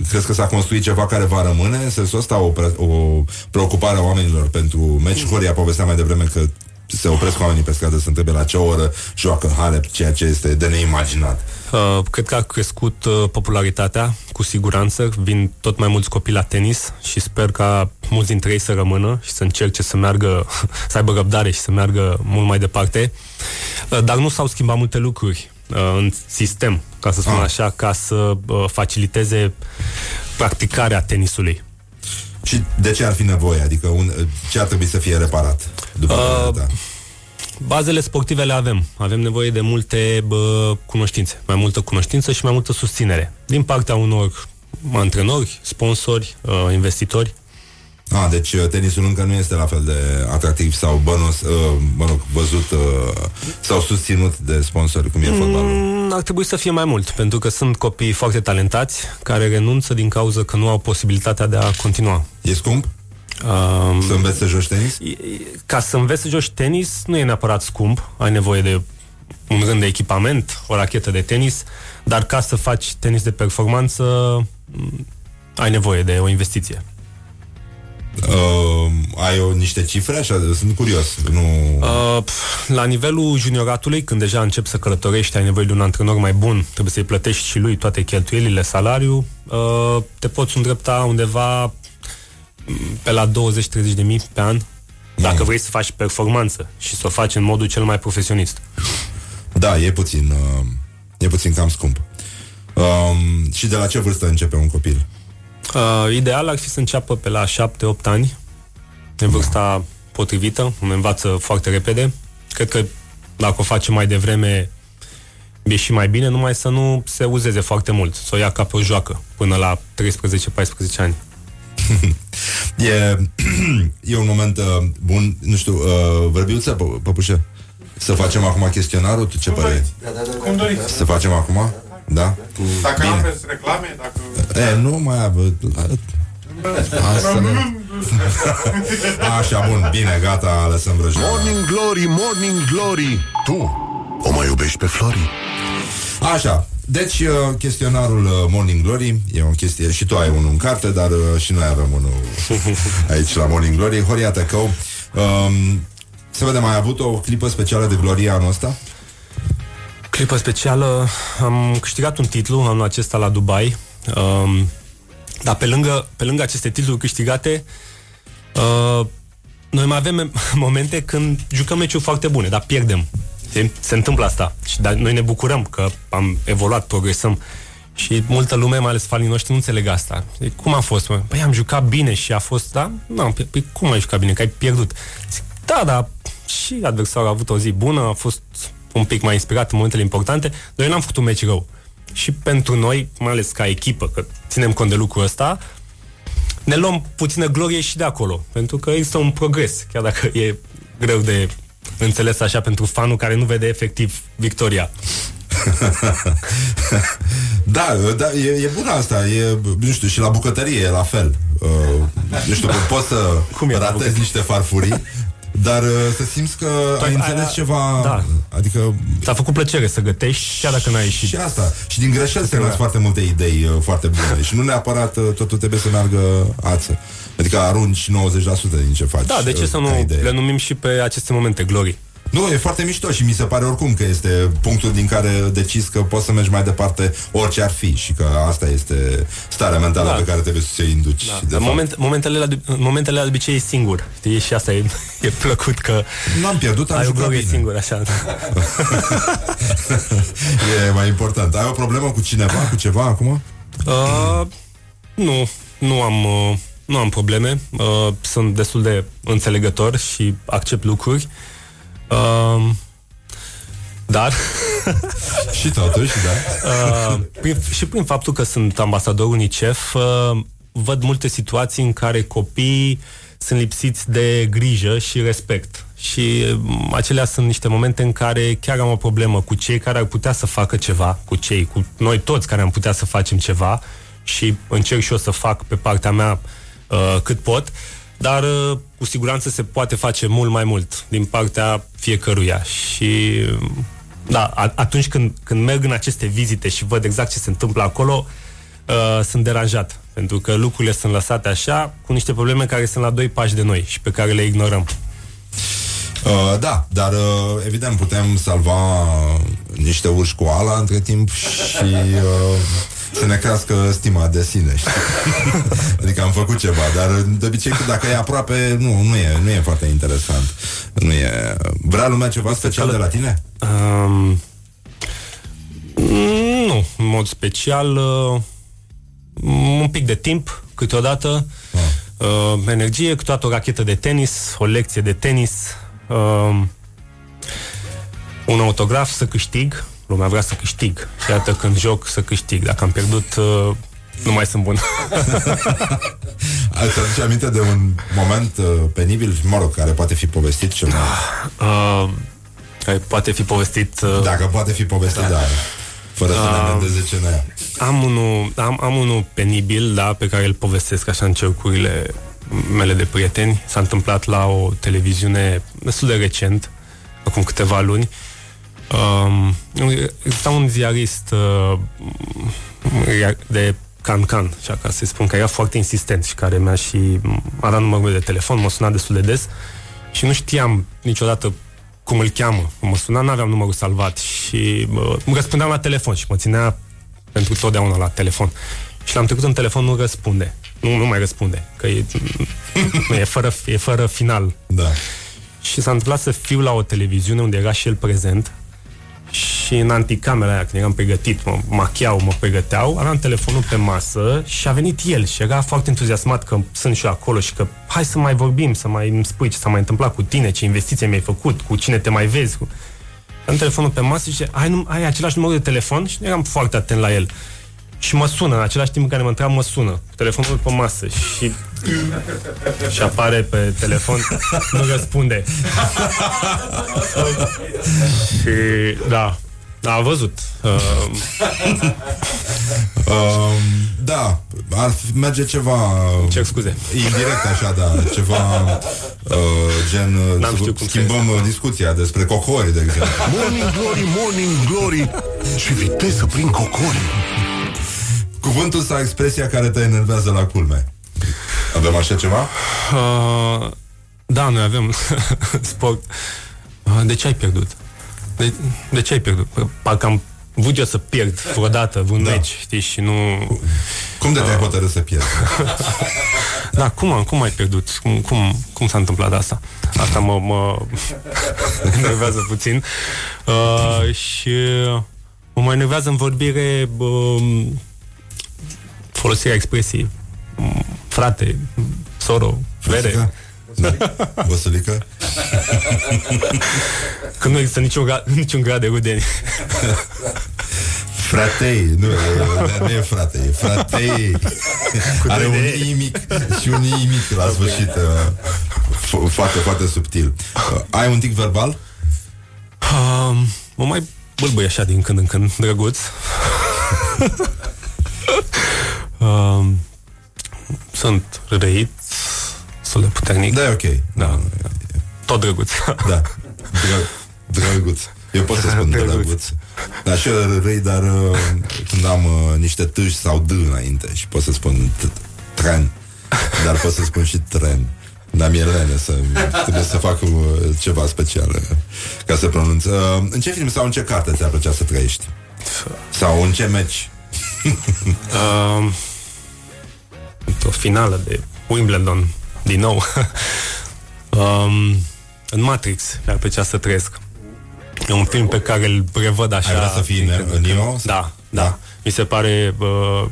Speaker 2: crezi că s-a construit ceva care va rămâne? În sensul ăsta o, pre- o preocupare a oamenilor pentru meci. Horia povestea mai devreme că se opresc oamenii pe stradă să întrebe la ce oră joacă Halep, ceea ce este de neimaginat.
Speaker 15: Uh, cred că a crescut uh, popularitatea, cu siguranță. Vin tot mai mulți copii la tenis și sper ca mulți dintre ei să rămână și să încerce să meargă, să aibă răbdare și să meargă mult mai departe. Uh, dar nu s-au schimbat multe lucruri uh, în sistem, ca să spun
Speaker 2: Ah.
Speaker 15: așa, ca să uh, faciliteze practicarea tenisului.
Speaker 2: Și de ce ar fi nevoie? Adică un, ce ar trebui să fie reparat? După
Speaker 15: Uh,
Speaker 2: uh,
Speaker 15: Bazele sportive le avem. Avem nevoie de multe bă, cunoștințe, mai multă cunoștință și mai multă susținere. Din partea unor antrenori, sponsori, uh, investitori.
Speaker 2: A, deci uh, tenisul încă nu este la fel de atractiv sau bănos, uh, mă rog, văzut uh, sau susținut de sponsori cum e fotbalul.
Speaker 15: Mm, ar trebui să fie mai mult, pentru că sunt copii foarte talentați care renunță din cauza că nu au posibilitatea de a continua.
Speaker 2: E scump?
Speaker 15: Um,
Speaker 2: să înveți să joci tenis?
Speaker 15: Ca să înveți să joci tenis nu e neapărat scump, ai nevoie de un rând de echipament, o rachetă de tenis, dar ca să faci tenis de performanță m, ai nevoie de o investiție.
Speaker 2: Uh, ai o, niște cifre? Așa, sunt curios. Nu...
Speaker 15: Uh, pf, la nivelul junioratului, când deja începi să călătorești, ai nevoie de un antrenor mai bun, trebuie să-i plătești și lui toate cheltuielile, salariu, uh, te poți îndrepta undeva m, pe la 20-30 de mii pe an, dacă vrei să faci performanță și să o faci în modul cel mai profesionist.
Speaker 2: Da, e puțin, uh, e puțin cam scump. Um, și de la ce vârstă începe un copil?
Speaker 15: Uh, ideal ar fi să înceapă pe la 7-8 ani, de vârsta potrivită, îmi învață foarte repede. Cred că dacă o face mai devreme e și mai bine, numai să nu se uzeze foarte mult, să o ia ca pe o joacă, până la 13-14 ani.
Speaker 2: E, e un moment uh, bun, nu știu, uh, vorbiuță, pă- păpușă? Să facem acum chestionarul, tu ce părere?
Speaker 16: Cum doriți.
Speaker 2: Să facem acum? Da?
Speaker 16: Dacă
Speaker 2: Bine.
Speaker 16: aveți reclame, dacă...
Speaker 2: E, nu mai avă... Asta ne... Așa, bun, bine, gata, lăsăm vrăjitoare.
Speaker 1: Morning Glory, Morning Glory Tu o mai iubești pe Flori?
Speaker 2: Așa, deci uh, chestionarul uh, Morning Glory e o chestie, și tu ai unul în carte, dar uh, și noi avem unul aici la Morning Glory. Horia Tăcău, um, să vedem, ai avut o clipă specială de Gloria anul ăsta?
Speaker 15: Clipă specială, am câștigat un titlu anul acesta la Dubai, um, dar pe lângă, pe lângă aceste titluri câștigate, uh, noi mai avem momente când jucăm meciuri foarte bune, dar pierdem. Se, se întâmplă asta. Și dar noi ne bucurăm că am evoluat, progresăm. Și multă lume, mai ales fanii noștri, nu înțeleg asta. Zic, cum a fost? Mă? Păi am jucat bine și a fost, da? Nu, păi, păi cum ai jucat bine? Că ai pierdut. Zic, da, da, și adversarul a avut o zi bună, a fost un pic mai inspirat în momentele importante, dar noi n-am făcut un meci rău. Și pentru noi, mai ales ca echipă, că ținem cont de lucrul ăsta, ne luăm puțină glorie și de acolo, pentru că există un progres, chiar dacă e greu de înțeles așa pentru fanul care nu vede efectiv victoria.
Speaker 2: Da, da e, e bună asta, e, nu știu, și la bucătărie e la fel. Uh, nu știu, poți să
Speaker 15: Cum e la
Speaker 2: ratezi
Speaker 15: bucătărie?
Speaker 2: niște farfurii, dar uh, să simți că
Speaker 15: Păi,
Speaker 2: ai înțeles
Speaker 15: aia-
Speaker 2: ceva,
Speaker 15: da.
Speaker 2: adică...
Speaker 15: Ți-a făcut plăcere să gătești, chiar dacă n-ai ieșit.
Speaker 2: Și asta. Și din greșeli se nasc foarte multe idei uh, foarte bune. Și nu neapărat uh, totul trebuie să meargă ață. Adică arunci 90% din ce faci.
Speaker 15: Da, de ce
Speaker 2: uh,
Speaker 15: să
Speaker 2: ca
Speaker 15: nu
Speaker 2: idee.
Speaker 15: le numim și pe aceste momente glorii?
Speaker 2: Nu, e foarte mișto și mi se pare oricum că este punctul din care decizi că poți să mergi mai departe orice ar fi și că asta este starea mentală
Speaker 15: Da.
Speaker 2: pe care trebuie să ți-o induci.
Speaker 15: Da,
Speaker 2: de
Speaker 15: dar
Speaker 2: fapt.
Speaker 15: moment, momentele, la, momentele la obicei e singur. Știi? Și asta e, e plăcut că
Speaker 2: N-am pierdut, am
Speaker 15: ai o
Speaker 2: jucat
Speaker 15: glorie
Speaker 2: bine.
Speaker 15: singur, așa.
Speaker 2: e mai important. Ai o problemă cu cineva, cu ceva acum?
Speaker 15: Uh, nu, nu am, uh, nu am probleme. Uh, sunt destul de înțelegător și accept lucruri. Uh, dar
Speaker 2: Și totuși, da.
Speaker 15: Uh, prin, Și prin faptul că sunt ambasador UNICEF uh, Văd multe situații în care copiii Sunt lipsiți de grijă și respect. Și um, acelea sunt niște momente în care Chiar am o problemă cu cei care ar putea să facă ceva Cu cei, cu noi toți care am putea să facem ceva Și încerc și eu să fac pe partea mea uh, Cât pot dar uh, cu siguranță se poate face mult mai mult din partea fiecăruia și da, a- atunci când, când merg în aceste vizite și văd exact ce se întâmplă acolo, uh, sunt deranjat. Pentru că lucrurile sunt lăsate așa, cu niște probleme care sunt la doi pași de noi și pe care le ignorăm.
Speaker 2: Uh, da, dar uh, evident putem salva niște urși cu ala între timp și uh, să ne crească stima de sine. Știi? adică am făcut ceva, dar de obicei dacă e aproape, nu, nu e, nu e foarte interesant. Nu e. Vrea lumea ceva special de la tine?
Speaker 15: Um, nu, în mod special, uh, un pic de timp, câteodată, uh, energie, câteodată o rachetă de tenis, o lecție de tenis, uh, un autograf să câștig, lumea vrea să câștig. Și iată când joc să câștig. Dacă am pierdut, uh, nu mai sunt bun.
Speaker 2: Îți aduce aminte de un moment uh, penibil, mă rog, care poate fi povestit ceva?
Speaker 15: Uh, care poate fi povestit... Uh,
Speaker 2: Dacă poate fi povestit, da. da. Fără să ne
Speaker 15: Uh,
Speaker 2: amendeze ce ne
Speaker 15: Am unul, am, am unul penibil, da, pe care îl povestesc așa în cercurile mele de prieteni. S-a întâmplat la o televiziune destul de recent, acum câteva luni. Um, exista un ziarist uh, de Can-Can, așa ca să spun, că era foarte insistent și care mi-a și a dat numărul de telefon, mă suna destul de des și nu știam niciodată cum îl cheamă. Mă suna, n-aveam numărul salvat și uh, îmi răspundeam la telefon și mă ținea pentru totdeauna la telefon. Și l-am trecut în telefon, nu răspunde. Nu, nu mai răspunde, că e, nu, e, fără, e fără final.
Speaker 2: Da.
Speaker 15: Și s-a întâmplat să fiu la o televiziune unde era și el prezent și în anticamera aia, când eram pregătit, mă machiau, mă pregăteau, aveam telefonul pe masă și a venit el și era foarte entuziasmat că sunt și eu acolo și că hai să mai vorbim, să mai îmi spui ce s-a mai întâmplat cu tine, ce investiție mi-ai făcut, cu cine te mai vezi. Cu... Am telefonul pe masă și zice, ai, num- ai același număr de telefon? Și nu eram foarte atent la el. Și mă sună, în același timp în care mă întreabă, mă sună, cu telefonul pe masă și și apare pe telefon, nu răspunde. și da, da, a văzut. Uh,
Speaker 2: Um, da, ar fi- merge ceva
Speaker 15: Cer scuze.
Speaker 2: Indirect așa, da Ceva uh, gen uh,
Speaker 15: N-am
Speaker 2: să
Speaker 15: știut cum
Speaker 2: Schimbăm uh, discuția despre cocori, de exemplu.
Speaker 1: Morning Glory, Morning Glory. Ce viteză prin cocori
Speaker 2: Cuvântul sau expresia care te enervează la culme Avem așa ceva?
Speaker 15: uh, da, noi avem sport. Uh, de ce ai pierdut? De, de ce ai pierdut? Parcă am vrut eu să pierd vreodată vreun da. meci, știi, și nu...
Speaker 2: Cum de te-ai hotărât să pierzi?
Speaker 15: Da, cum, am- cum ai pierdut? Cum, cum, cum s-a întâmplat asta? Asta mă, mă enervează puțin. Uh, și mă mai enervează în vorbire uh, folosirea expresiei um, frate, soro, vere.
Speaker 2: Văsălică?
Speaker 15: Că nu există niciun grad, niciun grad de rudenie.
Speaker 2: Fratei, nu, e, nu e frate, e fratei. Are un i mic și un i mic la sfârșit. uh, f- Foarte, foarte subtil. Uh, Ai un tic verbal?
Speaker 15: Uh, mă mai bâlbâi așa din când în când, drăguț. uh, sunt răit, destul de puternic.
Speaker 2: Da, e ok.
Speaker 15: Da. Tot drăguț.
Speaker 2: Da. Dră- drăguț. Eu pot să spun
Speaker 15: Drăguț.
Speaker 2: drăguț. Dar și eu răi, dar uh, când am uh, niște tâși sau d înainte și pot să spun t- tren, dar pot să spun și tren. Dar mi-e lene să, trebuie să fac uh, ceva special uh, ca să pronunț. Uh, în ce film sau în ce carte ți-ar plăcea să trăiești? Sau în ce meci?
Speaker 15: uh, într-o finală de Wimbledon, din nou. um, în Matrix mi-ar plăcea să trăiesc. E un film pe care îl prevăd așa.
Speaker 2: Ai vrea să fii
Speaker 15: din
Speaker 2: în-
Speaker 15: când
Speaker 2: în
Speaker 15: când.
Speaker 2: Neo?
Speaker 15: Da, da. Mi se pare uh,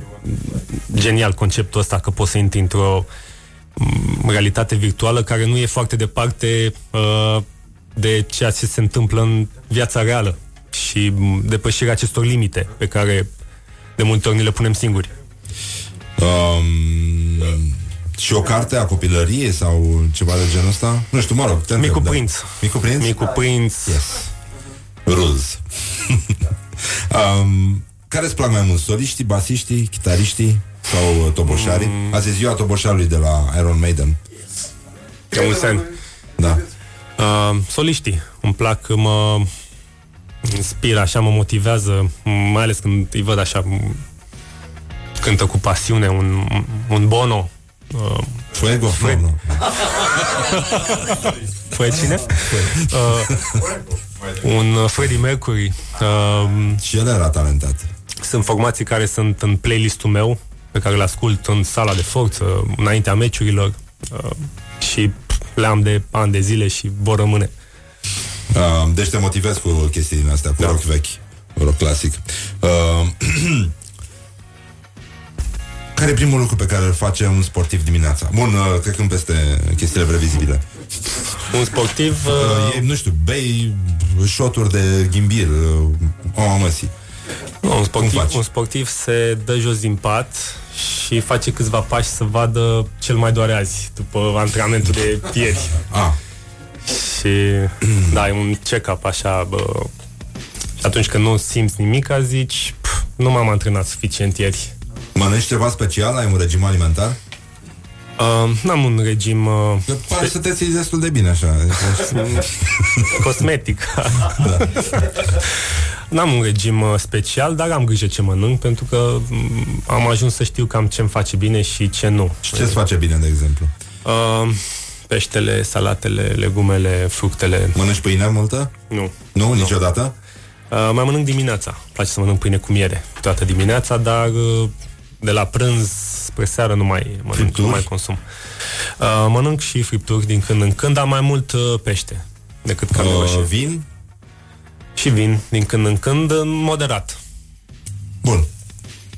Speaker 15: genial conceptul ăsta că poți să intri într-o mm, realitate virtuală care nu e foarte departe uh, de ceea ce se întâmplă în viața reală și m, depășirea acestor limite pe care de multe ori ni le punem singuri.
Speaker 2: Um, și o carte a copilăriei sau ceva de genul ăsta? Nu știu, mă rog. te
Speaker 15: Micu
Speaker 2: întreb, da.
Speaker 15: Prinț.
Speaker 2: Micu Prinț?
Speaker 15: Micu Prinț.
Speaker 2: Yes. Ruz. um, care îți plac mai mult? Soliștii, basiștii, chitariștii sau uh, toboșarii? Mm. Azi e ziua toboșarului de la Iron Maiden.
Speaker 15: De mulți ani.
Speaker 2: Da.
Speaker 15: Uh, soliștii. Îmi plac, mă inspiră, așa mă motivează, mai ales când îi văd așa m- cântă cu pasiune un, un Bono. Uh,
Speaker 2: Fuego?
Speaker 15: Fre-
Speaker 2: Nu, nu.
Speaker 15: Fue cine? Uh, un uh, Freddie Mercury. Uh,
Speaker 2: și el era talentat.
Speaker 15: Sunt formații care sunt în playlistul meu, pe care le ascult în sala de forță, înaintea meciurilor uh, și pf, le am de ani de zile și vor rămâne.
Speaker 2: Uh, deci te motivezi cu chestii din astea, cu da. rock vechi, rock clasic. Uh, care e primul lucru pe care îl face un sportiv dimineața? Bun, uh, cred că peste chestiile previzibile.
Speaker 15: Un sportiv...
Speaker 2: Uh, e, nu știu, bei shoturi de ghimbir, uh, o măsii.
Speaker 15: Nu, un, sportiv, un sportiv se dă jos din pat și face câțiva pași să vadă cel mai doare azi, după antrenamentul de ieri.
Speaker 2: Ah.
Speaker 15: Și da, e un check-up așa, bă, și atunci când nu simți nimic, zici, "Pf, nu m-am antrenat suficient ieri.
Speaker 2: Mănânci ceva special? Ai un regim alimentar?
Speaker 15: Uh, n-am un regim uh,
Speaker 2: Că pare să te ții destul de bine așa.
Speaker 15: cosmetic.
Speaker 2: da.
Speaker 15: N-am un regim uh, special, dar am grijă ce mănânc, pentru că m, am ajuns să știu cam ce-mi face bine și ce nu.
Speaker 2: Și ce-ți face bine, de exemplu?
Speaker 15: Uh, peștele, salatele, legumele, fructele.
Speaker 2: Mănânci pâine multă?
Speaker 15: Nu.
Speaker 2: Nu, niciodată?
Speaker 15: Uh, mai mănânc dimineața. Îmi place să mănânc pâine cu miere toată dimineața, dar uh, de la prânz spre seară nu mai mănânc,
Speaker 2: Fripturi?
Speaker 15: nu mai consum. Uh, mănânc și fripturi din când în când, dar mai mult uh, pește decât carne
Speaker 2: Uh,
Speaker 15: roșie.
Speaker 2: vin?
Speaker 15: Și vin din când în când, uh, moderat.
Speaker 2: Bun.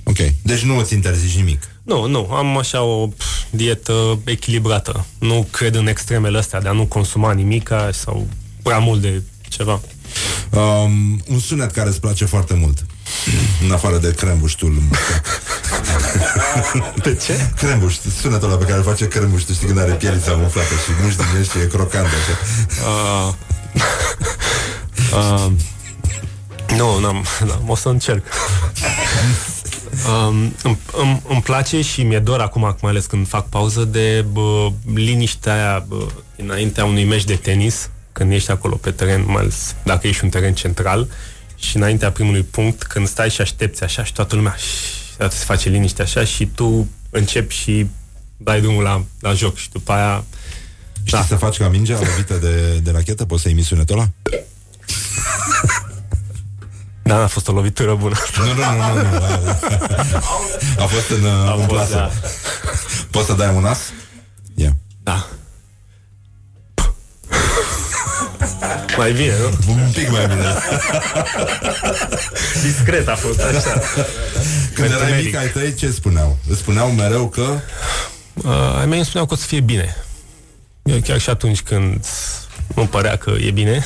Speaker 2: Ok. Deci nu îți interzici nimic.
Speaker 15: Nu, nu, am așa o pf, dietă echilibrată. Nu cred în extremele astea de a nu consuma nimica sau prea mult de ceva.
Speaker 2: Um, un sunet care îți place foarte mult. În afară de crembuștul
Speaker 15: De ce?
Speaker 2: Crembuș, sunetul ăla pe care îl face crembuș Tu știi când are pielița umflată și muști din el și e crocant așa
Speaker 15: Uh, uh, nu, n-am, n-am, o să încerc. Um, îmi, îmi, îmi place și mi-e dor acum, mai ales când fac pauză, de bă, liniștea aia bă, înaintea unui meci de tenis, când ești acolo pe teren, mai ales dacă ești un teren central, și înaintea primului punct, când stai și aștepți așa și toată lumea și toată se face liniște așa și tu începi și dai drumul la, la joc și după aia
Speaker 2: Știi să faci ca mingea lovită de, de rachetă? Poți să imi sunetul ăla?
Speaker 15: Da, a fost o lovitură bună.
Speaker 2: Nu, nu, nu, nu, nu. A fost în,
Speaker 15: A
Speaker 2: în
Speaker 15: fost,
Speaker 2: plasă.
Speaker 15: da.
Speaker 2: Poți să dai un as? Ia.
Speaker 15: Da. Mai bine, nu?
Speaker 2: Un pic mai bine.
Speaker 15: Discret a fost așa.
Speaker 2: Când erai
Speaker 15: Metric.
Speaker 2: mic ai tăi, ce spuneau? Îți spuneau mereu că...
Speaker 15: Uh, ai mei îmi spuneau că o să fie bine. Eu chiar și atunci când nu părea că e bine,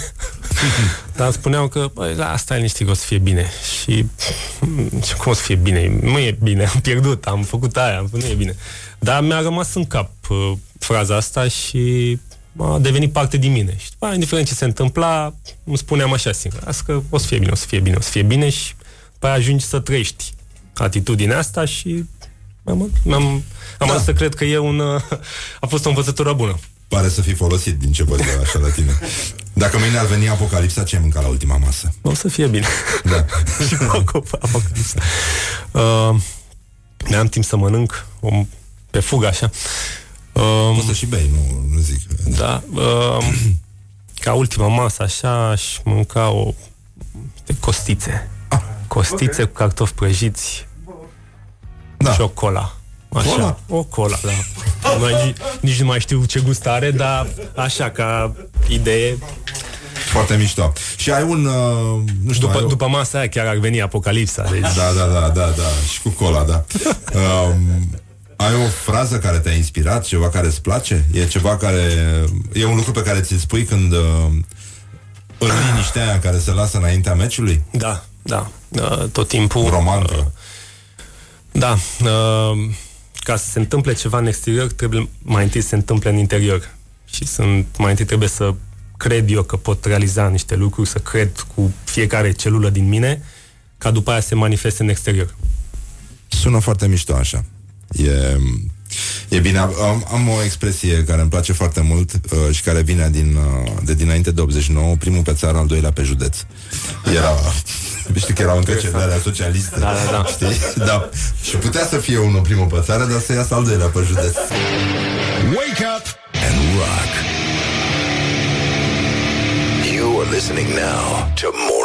Speaker 15: dar îmi spuneau că, băi, da, stai liniștit că o să fie bine. Și mm, și cum o să fie bine? Nu e bine, am pierdut, am făcut aia, nu e bine. Dar mi-a rămas în cap uh, fraza asta și a devenit parte din mine. Și după aia, indiferent ce se întâmpla, îmi spuneam așa singur, asta că o să fie bine, o să fie bine, o să fie bine și după aia ajungi să trăiești atitudinea asta și am, am, am da. să cred că e un, uh, a fost o învățătură bună.
Speaker 2: Pare să fi folosit din ce văd eu așa la tine. Dacă mâine ar veni apocalipsa, ce ai mâncat la ultima masă?
Speaker 15: O să fie bine.
Speaker 2: Da.
Speaker 15: și cu apocalipsa. Uh, mi-am timp să mănânc o, pe fugă, așa. Uh,
Speaker 2: Poți să și bei, nu, nu zic.
Speaker 15: Da. Uh, ca ultima masă, așa, aș mânca o de costițe.
Speaker 2: Ah,
Speaker 15: Costițe cu cartofi prăjiți
Speaker 2: da.
Speaker 15: și o cola. Așa,
Speaker 2: Cola?
Speaker 15: o cola, da. Nu mai, nici nu mai știu ce gust are, dar așa, ca idee.
Speaker 2: Foarte mișto. Și ai un... Uh, nu știu,
Speaker 15: După,
Speaker 2: ai o-
Speaker 15: după masa aia chiar ar veni apocalipsa. Deci...
Speaker 2: Da, da, da, da, da. Și cu cola, da. Um, ai o frază care te-a inspirat, ceva care îți place? E ceva care... E un lucru pe care ți-l spui când uh, În liniștea aia care se lasă înaintea meciului?
Speaker 15: Da, da. Uh, tot timpul.
Speaker 2: Romantă.
Speaker 15: Uh, da. Uh, ca să se întâmple ceva în exterior, trebuie mai întâi să se întâmple în interior. Și sunt, mai întâi trebuie să cred eu că pot realiza niște lucruri, să cred cu fiecare celulă din mine, ca după aia se manifeste în exterior.
Speaker 2: Sună foarte mișto așa. E, e bine. Am, am o expresie care îmi place foarte mult uh, și care vine din, uh, de dinainte de 89, primul pe țară, al doilea pe județ. Era... Știi că erau întreceri socialiste.
Speaker 15: Da, da, da.
Speaker 2: Știi? Da. Și putea să fie unul primul pe țară, dar să iasă al doilea pe județ.
Speaker 3: Wake up and rock. You are listening now to more